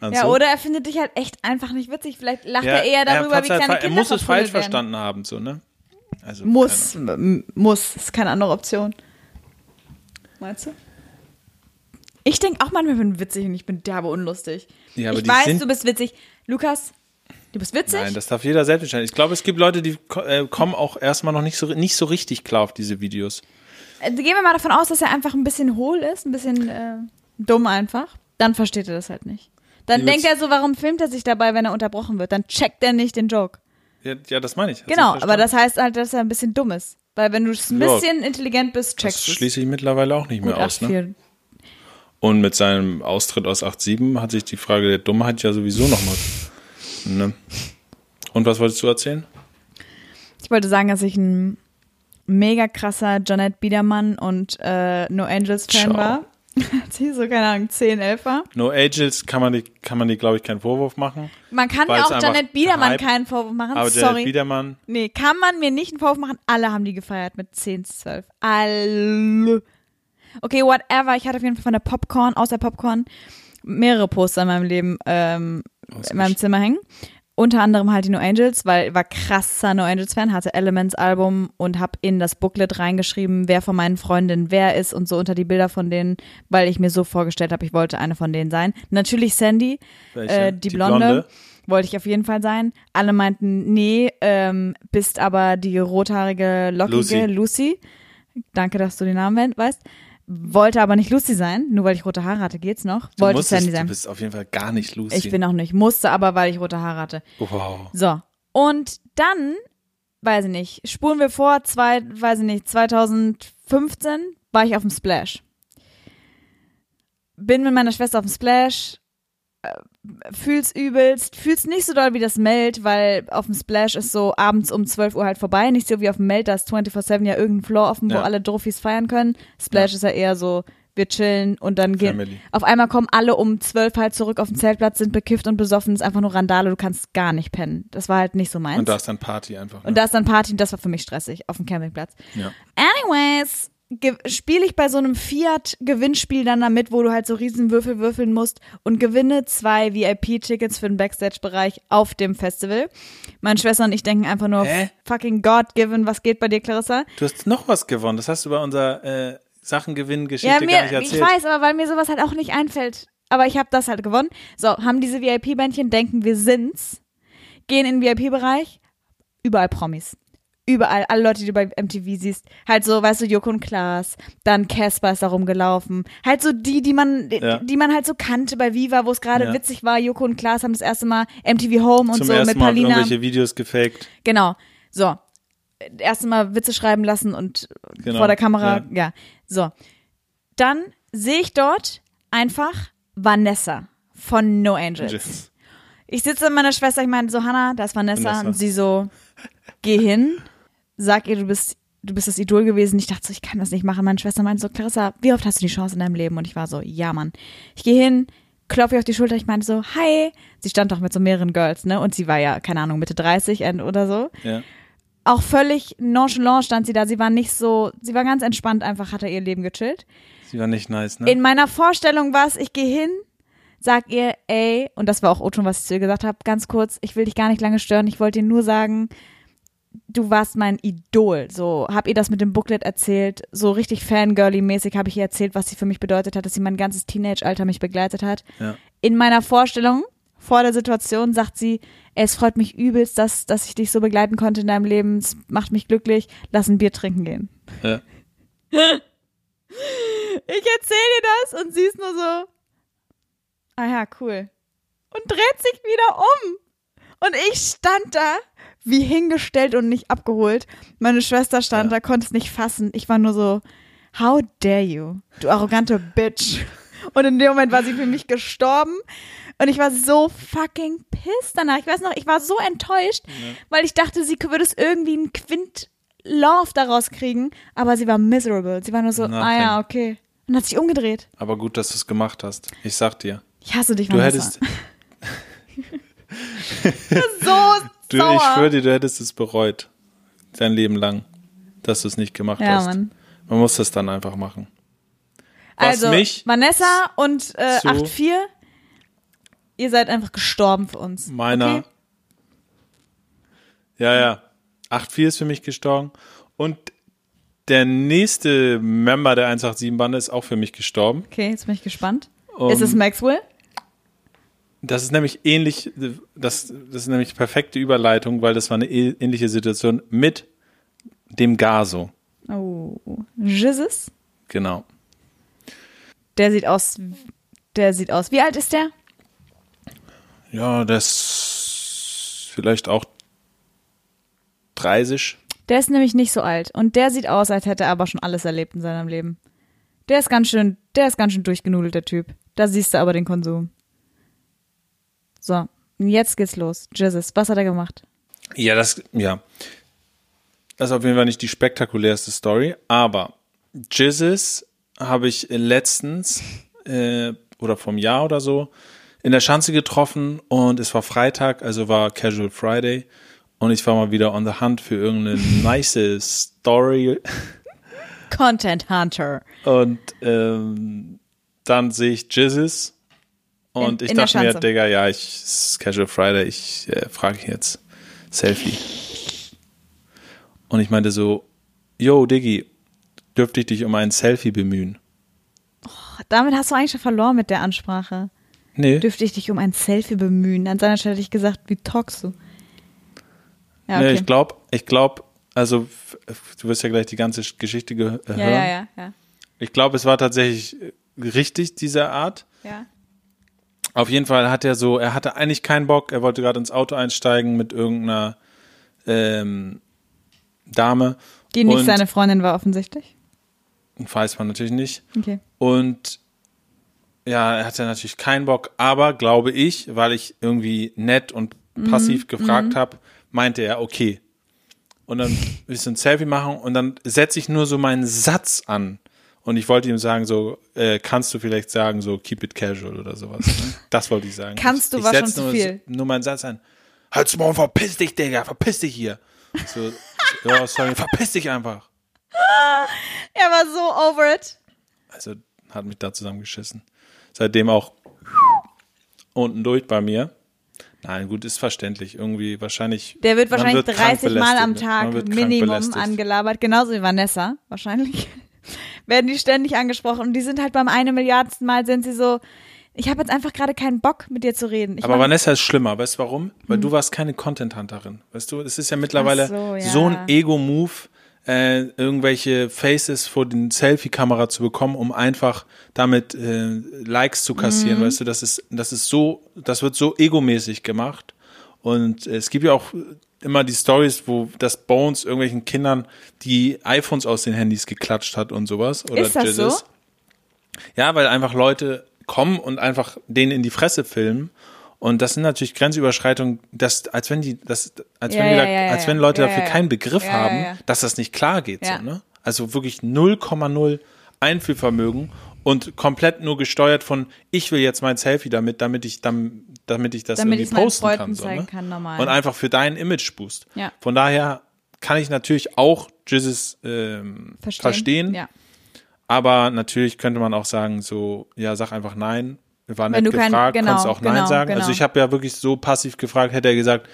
Meinst Ja, du? oder er findet dich halt echt einfach nicht witzig. Vielleicht lacht Ja, er eher darüber, hat's wie halt kleine Er Kinder muss es falsch werden. verstanden haben, so, ne? Also, Muss, muss, ist keine andere Option. Meinst du? Ich denke auch manchmal, ich bin witzig und ich bin derbe unlustig. Ja, aber ich die weiß, du bist witzig. Lukas, du bist witzig? Nein, das darf jeder selbst entscheiden. Ich glaube, es gibt Leute, die äh, kommen auch erstmal noch nicht so, nicht so richtig klar auf diese Videos. Äh, Gehen wir mal davon aus, dass er einfach ein bisschen hohl ist, ein bisschen äh, dumm einfach. Dann versteht er das halt nicht. Dann Wie denkt er so, warum filmt er sich dabei, wenn er unterbrochen wird? Dann checkt er nicht den Joke. Ja, ja das meine ich. Hast du Genau, aber das heißt halt, dass er ein bisschen dumm ist. Weil wenn du ein Ja. bisschen intelligent bist, Das checkst du schließe ich mittlerweile auch nicht mehr aus. Ne? Und mit seinem Austritt aus 8.7 hat sich die Frage der Dummheit ja sowieso nochmal. Ne? Und was wolltest du erzählen? Ich wollte sagen, dass ich ein mega krasser Janet Biedermann und äh, No Angels Fan Ciao. war. Als ich so, keine Ahnung, 10, 11 war. No Angels kann man die, kann man die glaube ich, keinen Vorwurf machen. Man kann es auch Janet Biedermann Hype- keinen Vorwurf machen. Aber Sorry. der Biedermann, Nee, kann man mir nicht einen Vorwurf machen. Alle haben die gefeiert mit 10, 12. Alle. Okay, whatever. Ich hatte auf jeden Fall von der Popcorn, außer Popcorn, mehrere Poster in meinem Leben, ähm, in meinem Zimmer hängen. Unter anderem halt die No Angels, weil ich war krasser No Angels Fan, hatte Elements Album und hab in das Booklet reingeschrieben, wer von meinen Freundinnen wer ist und so unter die Bilder von denen, weil ich mir so vorgestellt habe, ich wollte eine von denen sein. Natürlich Sandy, äh, die, Die Blonde, Blonde? wollte ich auf jeden Fall sein. Alle meinten, nee, ähm, bist aber die rothaarige, lockige Lucy. Lucy. Danke, dass du den Namen weißt. Wollte aber nicht Lucy sein, nur weil ich rote Haare hatte, geht's noch. du, Wollte musstest, Sandy du sein. bist auf jeden Fall gar nicht Lucy. Ich bin auch nicht, musste aber, weil ich rote Haare hatte. wow. So. Und dann, weiß ich nicht, spulen wir vor, zwei, weiß ich nicht, 2015 war ich auf dem Splash. Bin mit meiner Schwester auf dem Splash, äh, fühl's übelst, fühl's nicht so doll wie das Meld, weil auf dem Splash ist so abends um 12 Uhr halt vorbei, nicht so wie auf dem Meld, da ist 24-7 ja irgendein Floor offen, wo Ja. alle Druffis feiern können. Splash ist ja eher so wir chillen und dann gehen. Family. Auf einmal kommen alle um zwölf halt zurück auf den Zeltplatz, sind bekifft und besoffen, ist einfach nur Randale, du kannst gar nicht pennen. Das war halt nicht so meins. Und da ist dann Party einfach. Ne? Und da ist dann Party und das war für mich stressig auf dem Campingplatz. ja. Anyways, spiele ich bei so einem Fiat-Gewinnspiel dann damit, wo du halt so riesen Würfel würfeln musst und gewinne zwei VIP-Tickets für den Backstage-Bereich auf dem Festival. Meine Schwester und ich denken einfach nur, Hä? fucking God-given, was geht bei dir, Clarissa? Du hast noch was gewonnen. Das hast du bei unserer äh, Sachengewinngeschichte Ja, gar nicht ich erzählt. weiß, aber weil mir sowas halt auch nicht einfällt. Aber ich habe das halt gewonnen. So, haben diese VIP-Bändchen, denken wir sind's, gehen in den VIP-Bereich, überall Promis. Überall, alle Leute, die du bei MTV siehst. Halt so, weißt du, Joko und Klaas, dann Casper ist da rumgelaufen. Halt so die, die man, die, Ja. die man halt so kannte bei Viva, wo es gerade Ja. witzig war. Joko und Klaas haben das erste Mal MTV Home und Zum so ersten mit Mal Palina. irgendwelche Videos gefaked. Genau. So. Erste Mal Witze schreiben lassen und Genau, vor der Kamera, ja. ja. So. Dann sehe ich dort einfach Vanessa von No Angels. Just. Ich sitze mit meiner Schwester, ich meine so, Hannah, da ist Vanessa, Vanessa. und sie so, geh hin, sag ihr, du bist, du bist das Idol gewesen. Ich dachte so, ich kann das nicht machen. Meine Schwester meinte so, Clarissa, wie oft hast du die Chance in deinem Leben? Und ich war so, ja, Mann. Ich gehe hin, klopfe ihr auf die Schulter, ich meinte so, hi. Sie stand doch mit so mehreren Girls, ne? Und sie war ja, keine Ahnung, Mitte 30 oder so Ja. auch völlig nonchalant stand sie da. Sie war nicht so, sie war ganz entspannt, einfach hat er ihr Leben gechillt. Sie war nicht nice, ne? In meiner Vorstellung war es, ich gehe hin, sag ihr, ey, und das war auch O-Ton, was ich zu ihr gesagt habe, ganz kurz, ich will dich gar nicht lange stören, ich wollte dir nur sagen, du warst mein Idol. So, hab ihr das mit dem Booklet erzählt, so richtig Fangirly-mäßig habe ich ihr erzählt, was sie für mich bedeutet hat, dass sie mein ganzes Teenage-Alter mich begleitet hat. ja. In meiner Vorstellung, vor der Situation, sagt sie, es freut mich übelst, dass, dass ich dich so begleiten konnte in deinem Leben, es macht mich glücklich, lass ein Bier trinken gehen. ja. Ich erzähle ihr das und sie ist nur so, ah ja, cool. Und dreht sich wieder um. Und ich stand da, wie hingestellt und nicht abgeholt. Meine Schwester stand Ja. da, konnte es nicht fassen. Ich war nur so, how dare you, du arrogante Bitch. Und in dem Moment war sie für mich gestorben. Und ich war so fucking pissed danach. Ich weiß noch, ich war so enttäuscht, weil ich dachte, sie würde es irgendwie einen Quint Love daraus kriegen. Aber sie war miserable. Sie war nur so, ah ja, Nothing. okay. Und hat sich umgedreht. Aber gut, dass du es gemacht hast. Ich sag dir. Ich hasse dich, Du Vanessa. hättest, so du, sauer. ich schwöre dir, du hättest es bereut. Dein Leben lang, dass du es nicht gemacht ja, hast. Mann. Man muss das dann einfach machen. Was Also, mich Vanessa und äh, so- 8-4, ihr seid einfach gestorben für uns. Meiner. Okay? Ja, ja. 8-4 ist für mich gestorben. Und der nächste Member der 187-Bande ist auch für mich gestorben. okay, jetzt bin ich gespannt. Um, ist es Maxwell? Das ist nämlich ähnlich, das, das ist nämlich perfekte Überleitung, weil das war eine ähnliche Situation mit dem Gaso. Oh. Jesus? Genau. Der sieht aus, der sieht aus. Wie alt ist der? Ja, das ist vielleicht auch 30. Der ist nämlich nicht so alt. Und der sieht aus, als hätte er aber schon alles erlebt in seinem Leben. Der ist ganz schön, der ist ganz schön durchgenudelt, der Typ. Da siehst du aber den Konsum. So, jetzt geht's los. Jesus, was hat er gemacht? Ja, das, ja. Das ist auf jeden Fall nicht die spektakulärste Story, aber Jizzes habe ich letztens äh, oder vom Jahr oder so in der Schanze getroffen und es war Freitag, also war Casual Friday und ich war mal wieder on the hunt für irgendeine nice Story Content Hunter. und ähm, dann sehe ich Jizzes und In- ich in dachte mir. Digga, ja, ich Casual Friday, ich äh, frage jetzt Selfie. Und ich meinte so, yo, Diggi, dürfte ich dich um ein Selfie bemühen? Damit hast du eigentlich schon verloren mit der Ansprache. Nee, Dürfte ich dich um ein Selfie bemühen? An seiner Stelle hätte ich gesagt, wie talkst du? Ja, nee okay. ich glaube, ich glaube, also du wirst ja gleich die ganze Geschichte ge- hören. ja, ja, ja, ja. Ich glaube, es war tatsächlich richtig, diese Art. ja. Auf jeden Fall hat er so, er hatte eigentlich keinen Bock, er wollte gerade ins Auto einsteigen mit irgendeiner ähm, Dame. Die nicht und, seine Freundin war offensichtlich. Weiß man natürlich nicht. Okay. Und ja, er hatte natürlich keinen Bock, aber glaube ich, weil ich irgendwie nett und Mhm. passiv gefragt habe, meinte er, okay. Und dann will ich so ein Selfie machen und dann setze ich nur so meinen Satz an Und ich wollte ihm sagen, so, äh, kannst du vielleicht sagen, so, keep it casual oder sowas. Ne? Das wollte ich sagen. Kannst du, ich, war ich schon setz zu nur, viel. Nur meinen Satz an. Halt's mal, verpiss dich, Digga, verpiss dich hier. So, ja, sorry, verpiss dich einfach. Er war so over it. Also hat mich da zusammengeschissen. Seitdem auch unten durch bei mir. Nein, gut, ist verständlich. Irgendwie wahrscheinlich. Der wird wahrscheinlich wird krank 30 Mal am ne? Tag Minimum angelabert, genauso wie Vanessa, wahrscheinlich. Werden die ständig angesprochen und die sind halt beim eine Milliardsten Mal sind sie so, ich habe jetzt einfach gerade keinen Bock mit dir zu reden. Ich Aber Vanessa ist schlimmer, weißt du warum? Weil du warst keine Content-Hunterin. Weißt du, es ist ja mittlerweile Hm. So, so, ja. ein Ego-Move, äh, irgendwelche Faces vor den Selfie-Kamera zu bekommen, um einfach damit äh, Likes zu kassieren. Mhm. Weißt du, das ist, das ist so, das wird so egomäßig gemacht. Und es gibt ja auch immer die Stories, wo das Bones irgendwelchen Kindern die iPhones aus den Handys geklatscht hat und sowas. Oder Ist das Jizzes. so? Ja, weil einfach Leute kommen und einfach denen in die Fresse filmen. Und das sind natürlich Grenzüberschreitungen, das, als wenn die, das, als Ja, wenn, ja, da, ja, als wenn. Leute dafür keinen Begriff haben, dass das nicht klar geht, so, ne? Also wirklich 0,0 Einfühlvermögen und komplett nur gesteuert von, ich will jetzt mein Selfie damit, damit ich, dann, damit ich das Damit irgendwie posten kann, so, ne? kann, normal. Und einfach für deinen Image-Boost. Ja. Von daher kann ich natürlich auch Jizzes ähm, verstehen. verstehen Ja. aber natürlich könnte man auch sagen, so, ja, sag einfach nein. War Wenn nett du kein- gefragt, genau, kannst auch nein genau, sagen. genau. Also ich habe ja wirklich so passiv gefragt, hätte er gesagt,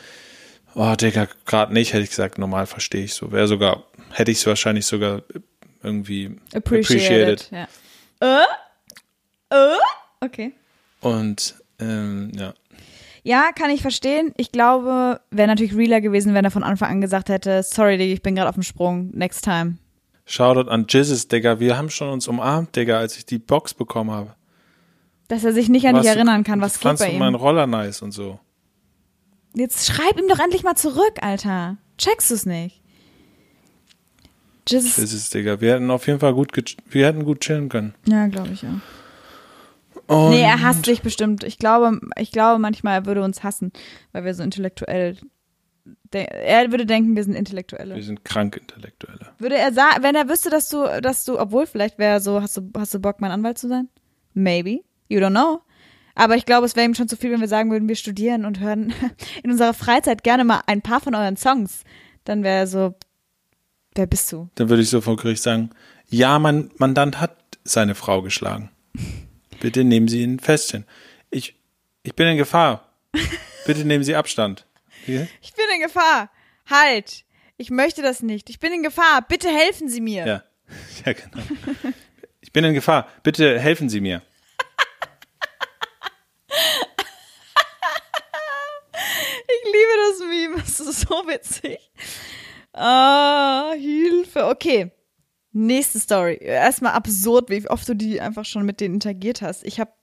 oh Digga, gerade nicht, hätte ich gesagt, normal verstehe ich so. Wäre sogar, hätte ich es wahrscheinlich sogar irgendwie Appreciated. Ja. Äh? Äh? Okay. Und ähm, ja. Ja, kann ich verstehen. Ich glaube, wäre natürlich realer gewesen, wenn er von Anfang an gesagt hätte, sorry, Digga, ich bin gerade auf dem Sprung, next time. Shoutout an Jizzes, Digga. Wir haben schon uns umarmt, Digga, als ich die Box bekommen habe. Dass er sich nicht an dich erinnern kann, was geht Fandst bei du meinen ihm. Roller nice und so? Jetzt schreib ihm doch endlich mal zurück, Alter. Checkst du's nicht? Jesus. Jizzes, Digga. Wir hätten auf jeden Fall gut, wir hätten gut chillen können. Ja, glaube ich auch. Und Nee, er hasst dich bestimmt. Ich glaube, ich glaube manchmal, er würde uns hassen, weil wir so intellektuell. Er würde denken, wir sind Intellektuelle. wir sind krank Intellektuelle. Würde er sagen, wenn er wüsste, dass du, dass du, obwohl vielleicht wäre er so, hast du, hast du Bock, mein Anwalt zu sein? Maybe. You don't know. Aber ich glaube, es wäre ihm schon zu viel, wenn wir sagen würden, wir studieren und hören in unserer Freizeit gerne mal ein paar von euren Songs. Dann wäre er so, wer bist du? Dann würde ich so vor Gericht sagen, ja, mein Mandant hat seine Frau geschlagen. Bitte nehmen Sie ihn Festchen. Ich, ich bin in Gefahr. Bitte nehmen Sie Abstand. Wie? Ich bin in Gefahr. Halt. Ich möchte das nicht. Ich bin in Gefahr. Bitte helfen Sie mir. Ja. ja, genau. Ich bin in Gefahr. Bitte helfen Sie mir. Ich liebe das Meme. Das ist so witzig. Ah, Hilfe. Okay. Nächste Story. Erstmal absurd, wie oft du die einfach schon mit denen interagiert hast. Ich hab,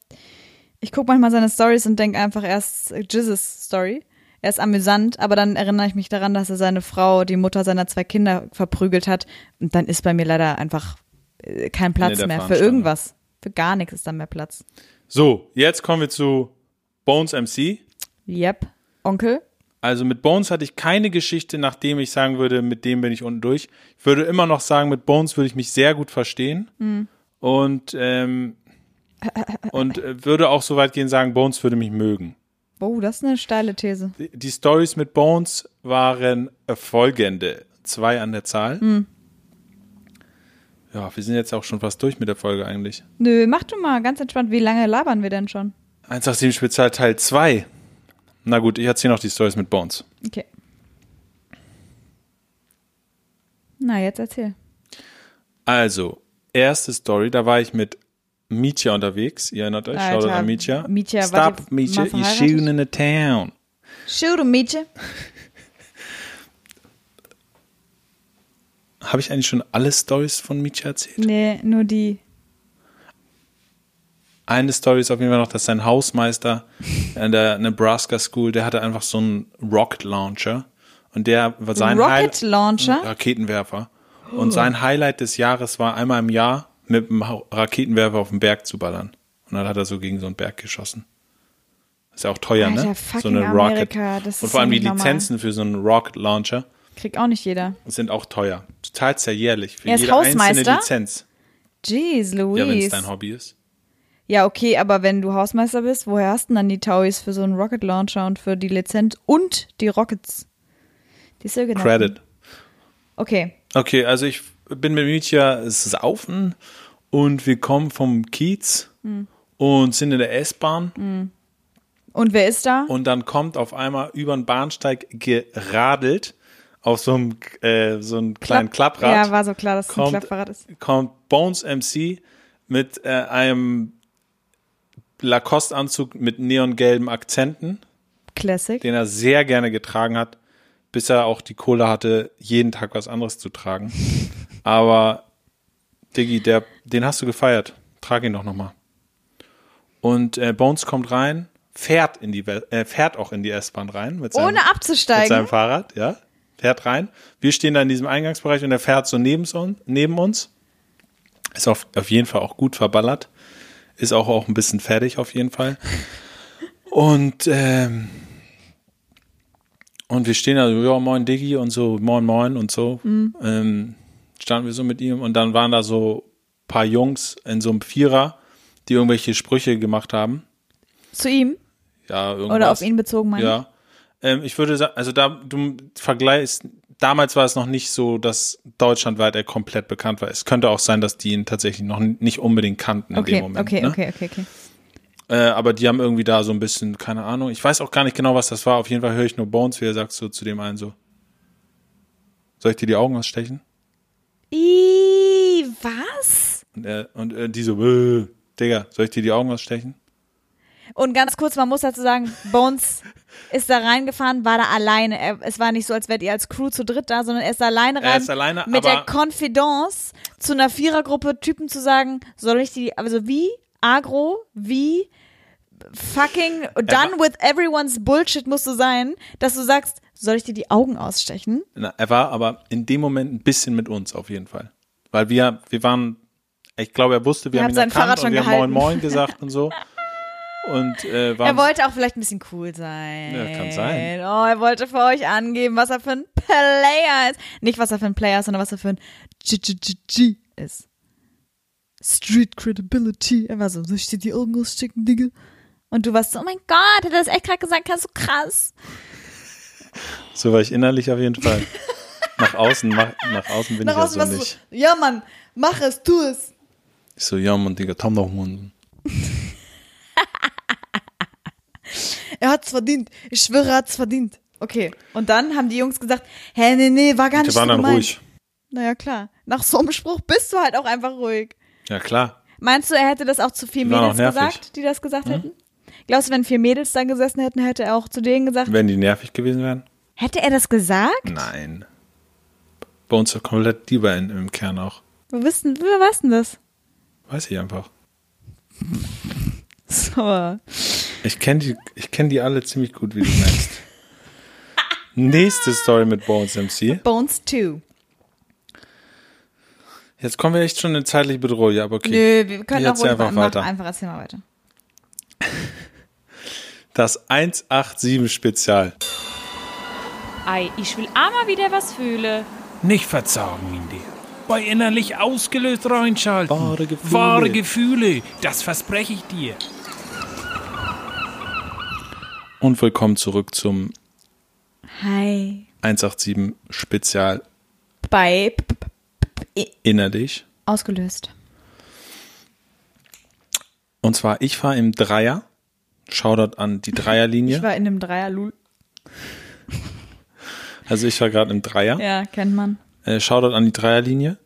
ich gucke manchmal seine Stories und denke einfach, er ist Jizzes Story. Er ist amüsant, aber dann erinnere ich mich daran, dass er seine Frau, die Mutter seiner zwei Kinder, verprügelt hat. Und dann ist bei mir leider einfach äh, kein Platz mehr für irgendwas. Für gar nichts ist dann mehr Platz. So, jetzt kommen wir zu Bones MC. Yep. Onkel? Also mit Bones hatte ich keine Geschichte, nachdem ich sagen würde, mit dem bin ich unten durch. Ich würde immer noch sagen, mit Bones würde ich mich sehr gut verstehen. Und, ähm, und äh, würde auch so weit gehen sagen, Bones würde mich mögen. Oh, das ist eine steile These. Die, die Stories mit Bones waren folgende. Zwei an der Zahl. Ja, wir sind jetzt auch schon fast durch mit der Folge eigentlich. Nö, mach du mal ganz entspannt. Wie lange labern wir denn schon? 187 Spezial Teil 2. Na gut, ich erzähle noch die Stories mit Bones. Okay. Na, jetzt erzähl. Also, erste Story, da war ich mit Mietja unterwegs. Ihr erinnert euch? Shoutout an Mietja. Mietja, Stop, Mietja, you're shooting in the town. Shoot, du Mädchen. Habe ich eigentlich schon alle Stories von Mietja erzählt? Nee, nur die. Eine Story ist auf jeden Fall noch, dass sein Hausmeister in der Nebraska School, der hatte einfach so einen Rocket Launcher. Und der war sein Rocket Highlight- Launcher? Raketenwerfer. Und sein Highlight des Jahres war einmal im Jahr mit einem Raketenwerfer auf den Berg zu ballern. Und dann hat er so gegen so einen Berg geschossen. Ist ja auch teuer, Alter, ne? so eine Amerika, Rocket. das Und vor allem die normal. Lizenzen für so einen Rocket Launcher Kriegt auch nicht jeder. sind auch teuer. Du zahlst ja jährlich für Er ist jede einzelne Hausmeister? Lizenz. Jeez, Ja, wenn es Louise. dein Hobby ist. Ja, okay, aber wenn du Hausmeister bist, woher hast du denn dann die Tauis für so einen Rocket Launcher und für die Lizenz und die Rockets? Die sogenannten. Credit. Okay. Okay, also ich bin mit Mietja saufen und wir kommen vom Kiez Hm. und sind in der S-Bahn Und wer ist da? und dann kommt auf einmal über den Bahnsteig geradelt auf so einem äh, so einem kleinen Klapp- Klapprad Ja, war so klar, dass es ein Klappfahrrad ist. kommt Bones MC mit äh, einem Lacoste-Anzug mit neongelben Akzenten, Classic. den er sehr gerne getragen hat, bis er auch die Kohle hatte, jeden Tag was anderes zu tragen. Aber Diggi, der, den hast du gefeiert. Trag ihn doch nochmal. Und äh, Bones kommt rein, fährt in die äh, fährt auch in die S-Bahn rein mit seinem, Ohne mit seinem abzusteigen. Fahrrad, ja. Fährt rein. Wir stehen da in diesem Eingangsbereich und er fährt so neben, uns- neben uns. Ist auf, auf jeden Fall auch gut verballert. Ist auch, auch ein bisschen fertig auf jeden Fall. Und, ähm, und wir stehen da so, ja, moin Diggi und so, moin moin und so. Ähm, standen wir so mit ihm und dann waren da so paar Jungs in so einem Vierer, die irgendwelche Sprüche gemacht haben. Zu ihm? Ja, irgendwas. Oder auf ihn bezogen, meine Ja. Ähm, ich würde sagen, also da, du vergleichst, damals war es noch nicht so, dass deutschlandweit er komplett bekannt war. Es könnte auch sein, dass die ihn tatsächlich noch nicht unbedingt kannten in Okay, dem Moment. okay, ne? okay, okay, okay. Äh, aber die haben irgendwie da so ein bisschen, keine Ahnung, ich weiß auch gar nicht genau, was das war. Auf jeden Fall höre ich nur Bones, wie er sagt so zu dem einen so, soll ich dir die Augen ausstechen? Ih, was? Und, er, und äh, die so, Digga, soll ich dir die Augen ausstechen? Und ganz kurz, man muss dazu sagen, Bones ist da reingefahren, war da alleine. Er, es war nicht so, als wärt ihr als Crew zu dritt da, sondern er ist alleine rein. Er ist alleine, mit der Confidence zu einer Vierergruppe Typen zu sagen, soll ich die, also wie agro, wie fucking done with everyone's Bullshit musst du sein, dass du sagst, soll ich dir die Augen ausstechen? Na, er war aber in dem Moment ein bisschen mit uns auf jeden Fall. Weil wir, wir waren, ich glaube, er wusste, wir Ihr haben habt ihn sein Fahrrad erkannt und wir haben Moin. Moin gesagt und so. Und äh, Er wollte auch vielleicht ein bisschen cool sein. Ja, kann sein. Oh, er wollte für euch angeben, was er für ein Player ist. Nicht, was er für ein Player ist, sondern was er für ein G -G -G -G ist. Street Credibility. Er war so, soll ich dir die Augen ausstecken, Digga? Und du warst so, oh mein Gott, hat er das echt gerade gesagt? Hast du krass. so war ich innerlich auf jeden Fall. nach außen, nach, nach außen bin Nach ich außen so du nicht. so, ja Mann, mach es, tu es. Ich so, ja Mann, Digga, Tom doch Mann. Er hat's verdient. Ich schwöre, er hat's verdient. Okay. Und dann haben die Jungs gesagt, hä, nee, nee, war gar Die nicht waren so dann gemeint. ruhig. Naja, klar. Nach so einem Spruch bist du halt auch einfach ruhig. Ja, klar. Meinst du, er hätte das auch zu vier Die waren Mädels auch nervig. Gesagt, die das gesagt hätten? Glaubst du, wenn vier Mädels da gesessen hätten, hätte er auch zu denen gesagt? Wenn die nervig gewesen wären? Hätte er das gesagt? Nein. Bei uns ist komplett lieber in, im Kern auch. Wo wissen, wer weiß denn das? Weiß ich einfach. So. Ich kenne die, ich kenn die alle ziemlich gut, wie du merkst. Nächste Story mit Bones MC. Bones 2. Jetzt kommen wir echt schon in zeitliche Bedrohung, aber okay. Nö, wir können Ich auch einfach mach weiter. Einfach erzähl mal weiter. Das 187 Spezial. Ei, ich will auch mal wieder was fühlen. Nicht verzagen in dir. Bei innerlich ausgelöst reinschalten. Wahre Gefühle. Wahre Gefühle, das verspreche ich dir. Und willkommen zurück zum Hi. 187 Spezial Bei innerlich. ausgelöst. Und zwar, ich fahre im Dreier. Shoutout an die Dreierlinie. Ich war in einem Dreier Lul. also ich war gerade im Dreier. Ja, kennt man. Äh, Shoutout an die Dreierlinie.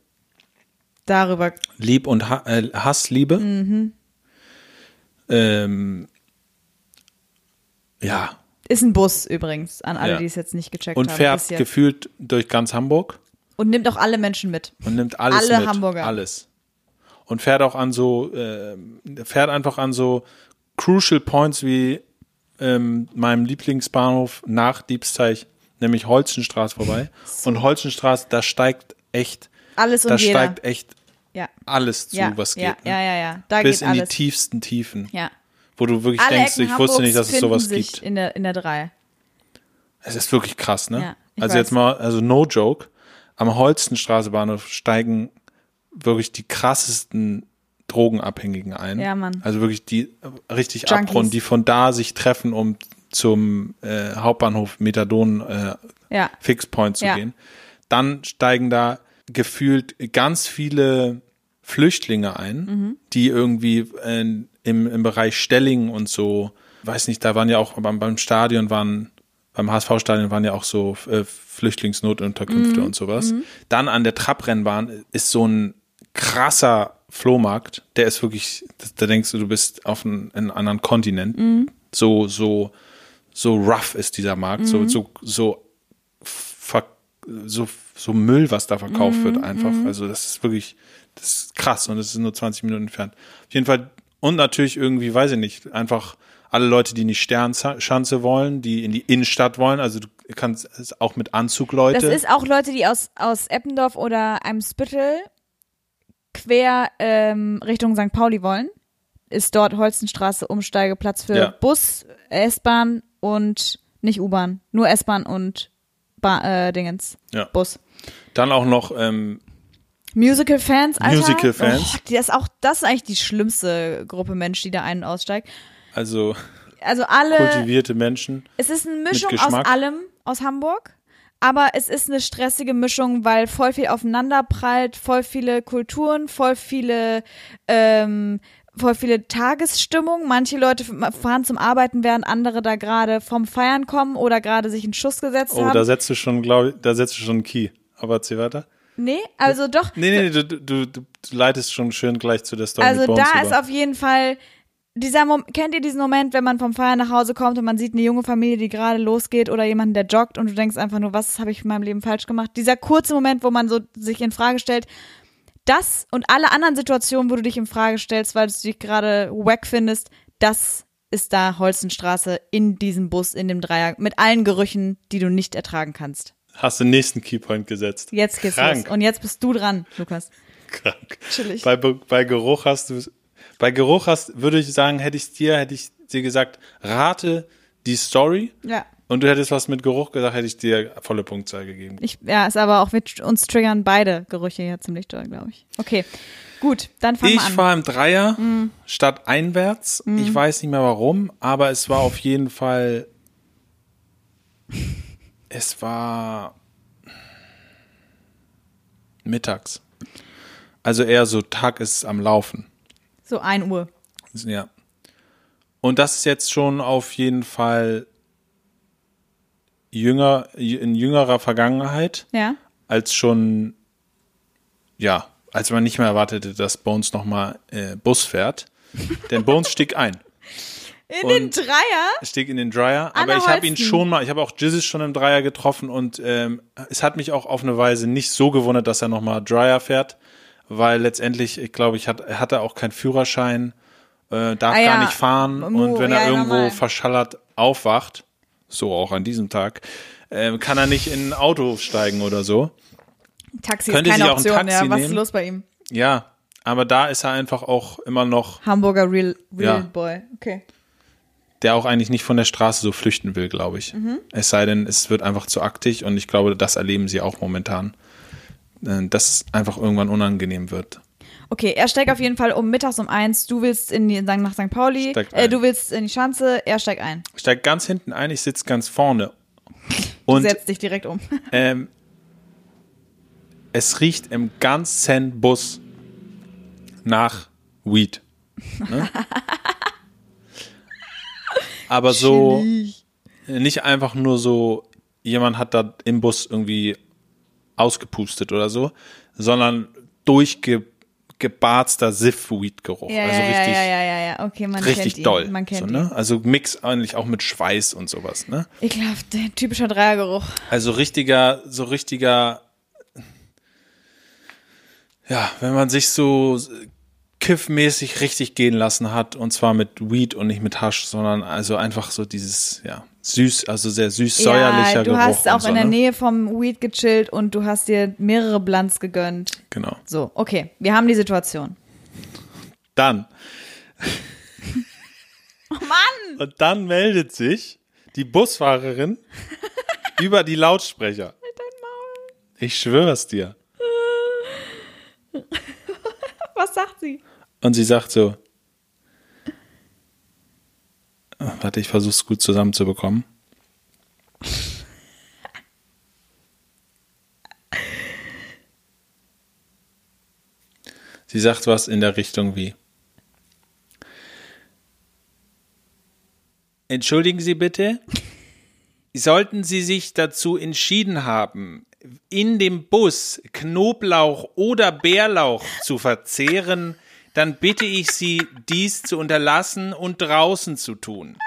Darüber. Lieb und ha äh, Hassliebe. Mhm. Ähm, ja. Ist ein Bus übrigens, an alle, Ja. die es jetzt nicht gecheckt Und haben. fährt bis jetzt. gefühlt durch ganz Hamburg Und nimmt auch alle Menschen mit. und nimmt alles Alle mit. Hamburger. Alles. Und fährt auch an so, äh, fährt einfach an so crucial points wie ähm, meinem Lieblingsbahnhof nach Diebsteich, nämlich Holzenstraße vorbei. Und Holzenstraße, da steigt echt, Alles und da jeder. steigt echt ja. alles zu, ja, was ja, geht. ne? ja, ja, ja. Da Bis in die alles. tiefsten Tiefen. ja. Wo du wirklich Alle denkst, Ecken ich wusste nicht, dass Hamburgs es sowas gibt. In der, in der 3. Es ist wirklich krass, ne? Ja, also weiß. jetzt mal, also no joke, am Holstenstraße Bahnhof steigen wirklich die krassesten Drogenabhängigen ein. Ja, Mann. Also wirklich die richtig Junkies. abrunden, die von da sich treffen, um zum äh, Hauptbahnhof Methadon äh, Ja. Fixpoint zu Ja. gehen. Dann steigen da gefühlt ganz viele Flüchtlinge ein, Mhm. die irgendwie äh, im, im Bereich Stellingen und so, weiß nicht, da waren ja auch beim, beim Stadion waren, beim HSV-Stadion waren ja auch so äh, Flüchtlingsnotunterkünfte Mhm. und sowas. Dann an der Trabrennbahn ist so ein krasser Flohmarkt, der ist wirklich, da denkst du, du bist auf einem, einem anderen Kontinent. Mhm. So, so, so rough ist dieser Markt, so, so, so, ver, so, so Müll, was da verkauft wird, einfach. Also das ist wirklich, das ist krass und das ist nur 20 Minuten entfernt. Auf jeden Fall, und natürlich irgendwie, weiß ich nicht, einfach alle Leute, die in die Sternschanze wollen, die in die Innenstadt wollen, also du kannst es auch mit Anzug Leute. Das ist auch Leute, die aus, aus Eppendorf oder Eimsbüttel quer ähm, Richtung St. Pauli wollen. Ist dort Holzenstraße Umsteigeplatz für Ja. Bus, S-Bahn und nicht U-Bahn. Nur S-Bahn und ba äh, Dingens. Ja. Bus. Dann auch noch ähm, Musical-Fans, Alter. Musical-Fans. Oh, das, auch, das ist eigentlich die schlimmste Gruppe Mensch, die da ein- und aussteigt. also Also alle. kultivierte Menschen. Es ist eine Mischung aus allem aus Hamburg, aber es ist eine stressige Mischung, weil voll viel aufeinander prallt, voll viele Kulturen, voll viele, ähm, voll viele Tagesstimmung. Manche Leute fahren zum Arbeiten, während andere da gerade vom Feiern kommen oder gerade sich einen Schuss gesetzt Oh, haben. da setzt du schon, glaube ich, da setzt du schon einen Key. Aber erzähl weiter. Nee, also doch. Nee, nee, nee, du, du, du, leitest schon schön gleich zu der Story Also da über. ist auf jeden Fall dieser Mom kennt ihr diesen Moment, wenn man vom Feiern nach Hause kommt und man sieht eine junge Familie, die gerade losgeht oder jemanden, der joggt und du denkst einfach nur, was habe ich in meinem Leben falsch gemacht? Dieser kurze Moment, wo man so sich in Frage stellt, das und alle anderen Situationen, wo du dich in Frage stellst, weil du dich gerade wack findest, das ist da Holzenstraße in diesem Bus, in dem Dreier, mit allen Gerüchen, die du nicht ertragen kannst. Hast den nächsten Keypoint gesetzt. Jetzt geht's Krank. los. Und jetzt bist du dran, Lukas. Krank. Chillig. Bei, Be- bei Geruch hast du, bei Geruch hast, würde ich sagen, hätte ich dir, hätte ich dir gesagt, rate die Story. Ja. Und du hättest was mit Geruch gesagt, hätte ich dir volle Punktzahl gegeben. Ich, ja, ist aber auch, mit uns triggern beide Gerüche hier ziemlich doll, glaube ich. Okay, gut, dann fangen Ich wir an. fahre im Dreier statt einwärts. Ich weiß nicht mehr warum, aber es war auf jeden Fall. Es war mittags. Also eher so Tag ist am Laufen. So 1 Uhr. Ja. Und das ist jetzt schon auf jeden Fall jünger, in jüngerer Vergangenheit Ja. als schon, ja, als man nicht mehr erwartete, dass Bones nochmal äh, Bus fährt. Denn Bones stieg ein. In Und- den Dreier? Er stieg in den Dryer, Anna aber ich habe ihn schon mal, ich habe auch Jizzes schon im Dryer getroffen und ähm, es hat mich auch auf eine Weise nicht so gewundert, dass er nochmal Dryer fährt, weil letztendlich, ich glaube, ich hat, er hatte auch keinen Führerschein, äh, darf Ah ja, gar nicht fahren Mu- und wenn ja, er irgendwo normal. verschallert aufwacht, so auch an diesem Tag, äh, kann er nicht in ein Auto steigen oder so. Taxi Könnte ist keine sie auch ein Option, Taxi ja. Was ist los bei ihm? Ja, aber da ist er einfach auch immer noch, Hamburger Real, Real Ja. Boy. Okay. Der auch eigentlich nicht von der Straße so flüchten will, glaube ich. Mhm. Es sei denn, es wird einfach zu aktig und ich glaube, das erleben sie auch momentan, äh, dass es einfach irgendwann unangenehm wird. Okay, er steigt auf jeden Fall um mittags um eins. Du willst in die, nach St. Pauli. Steigt Äh, du willst in die Schanze. Er steigt ein. Ich steige ganz hinten ein, ich sitze ganz vorne Du und setzt dich direkt um. ähm, es riecht im ganzen Bus nach Weed. Ne? Aber so nicht einfach nur so, jemand hat da im Bus irgendwie ausgepustet oder so, sondern durchgebarzter Siff-Weed-Geruch. Ja, also ja, richtig, ja, ja, ja, ja. Okay, man kennt richtig ihn. doll. Man kennt so, ihn. ne? Also Mix eigentlich auch mit Schweiß und sowas, ne? Ekelhaft, der typischer Dreiergeruch. Also richtiger, so richtiger, ja, wenn man sich so kiffmäßig richtig gehen lassen hat und zwar mit Weed und nicht mit Hasch, sondern also einfach so dieses, ja, süß, also sehr süß-säuerlicher ja, du Geruch. hast auch so, in der ne? Nähe vom Weed gechillt und du hast dir mehrere Blunts gegönnt. Genau. So, okay, wir haben die Situation. Dann. Oh Mann! Und dann meldet sich die Busfahrerin über die Lautsprecher. Ich schwör's dir. Was sagt sie? Und sie sagt so, warte, ich versuche es gut zusammenzubekommen. Sie sagt was in der Richtung wie, Entschuldigen Sie bitte, sollten Sie sich dazu entschieden haben, in dem Bus Knoblauch oder Bärlauch zu verzehren, dann bitte ich Sie, dies zu unterlassen und draußen zu tun.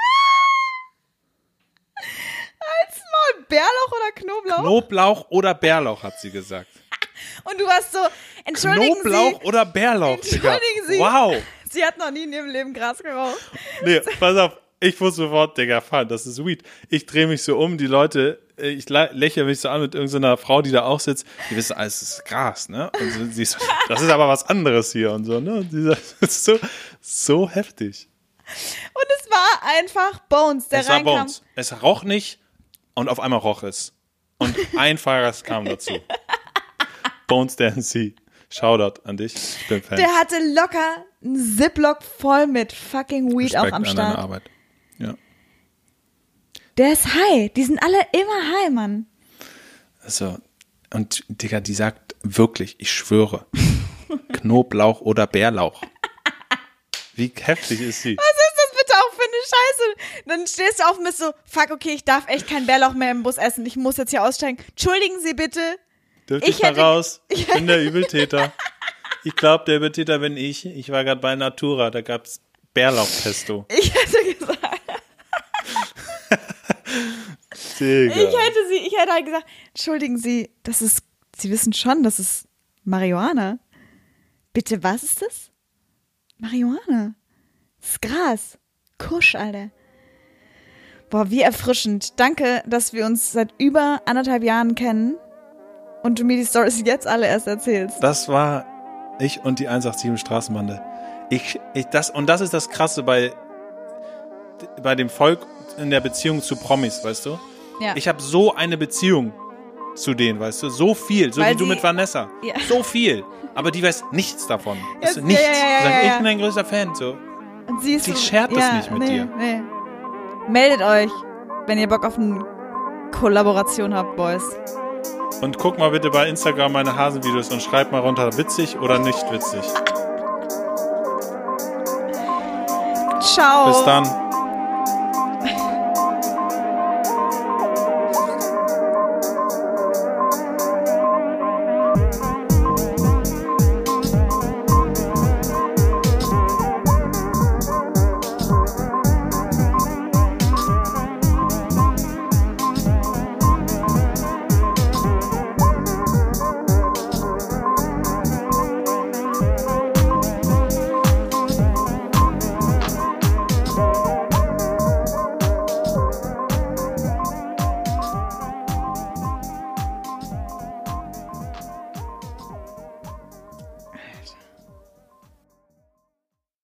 Maul, Bärlauch oder Knoblauch? Knoblauch oder Bärlauch, hat sie gesagt. Und du warst so, entschuldigen Knoblauch Sie. oder Bärlauch. Entschuldigen Sie. Wow. Sie hat noch nie in ihrem Leben Gras geraucht. Nee, pass auf. Ich wusste sofort, Digga, fahren, das ist weed. Ich drehe mich so um, die Leute, äh, ich lä- lächle mich so an mit irgendeiner Frau, die da auch sitzt. Die wissen, alles ist Gras, ne? Und so, sie ist das ist aber was anderes hier und so, ne? Und sie sagt, das ist so, so heftig. Und es war einfach Bones, der es war reinkam. Bones. Es roch nicht und auf einmal roch es. Und ein Fahrer kam dazu. Bones Dancy. Shoutout an dich. Ich bin Fan. Der hatte locker einen Ziplock voll mit fucking Weed auch Respekt am an deine Start. Arbeit. Der ist high. Die sind alle immer high, Mann. Also, und Digga, die sagt wirklich, ich schwöre, Knoblauch oder Bärlauch. Wie heftig ist sie? Was ist das bitte auch für eine Scheiße? Dann stehst du auf und bist so, fuck, okay, ich darf echt keinen Bärlauch mehr im Bus essen. Ich muss jetzt hier aussteigen. Entschuldigen Sie bitte. Dürfte Ich ich, mal hätte- raus? Ich bin der Übeltäter. Ich glaube, der Übeltäter bin ich. Ich war gerade bei Natura, da gab's Bärlauchpesto. Ich hätte gesagt, Digga. ich hätte sie, ich hätte halt gesagt, entschuldigen Sie, das ist, Sie wissen schon, das ist Marihuana. Bitte, was ist das? Marihuana. Das ist Gras. Kusch, Alter. Boah, wie erfrischend. Danke, dass wir uns seit über anderthalb Jahren kennen und du mir die Stories jetzt alle erst erzählst. Das war ich und die 187 Straßenbande. Ich, ich, das, und das ist das Krasse bei, bei dem Volk in der Beziehung zu Promis, weißt du? Ja. Ich habe so eine Beziehung zu denen, weißt du? So viel, so Weil wie du mit Vanessa. Ja. So viel. Aber die weiß nichts davon. Weißt du, nichts. ja, ja. Ich bin ein größter Fan. So. Und sie ist Sie so- schert das nicht mit nee, dir. Nee. Meldet euch, wenn ihr Bock auf eine Kollaboration habt, Boys. Und guck mal bitte bei Instagram meine Hasenvideos und schreib mal runter, witzig oder nicht witzig. Ciao. Bis dann.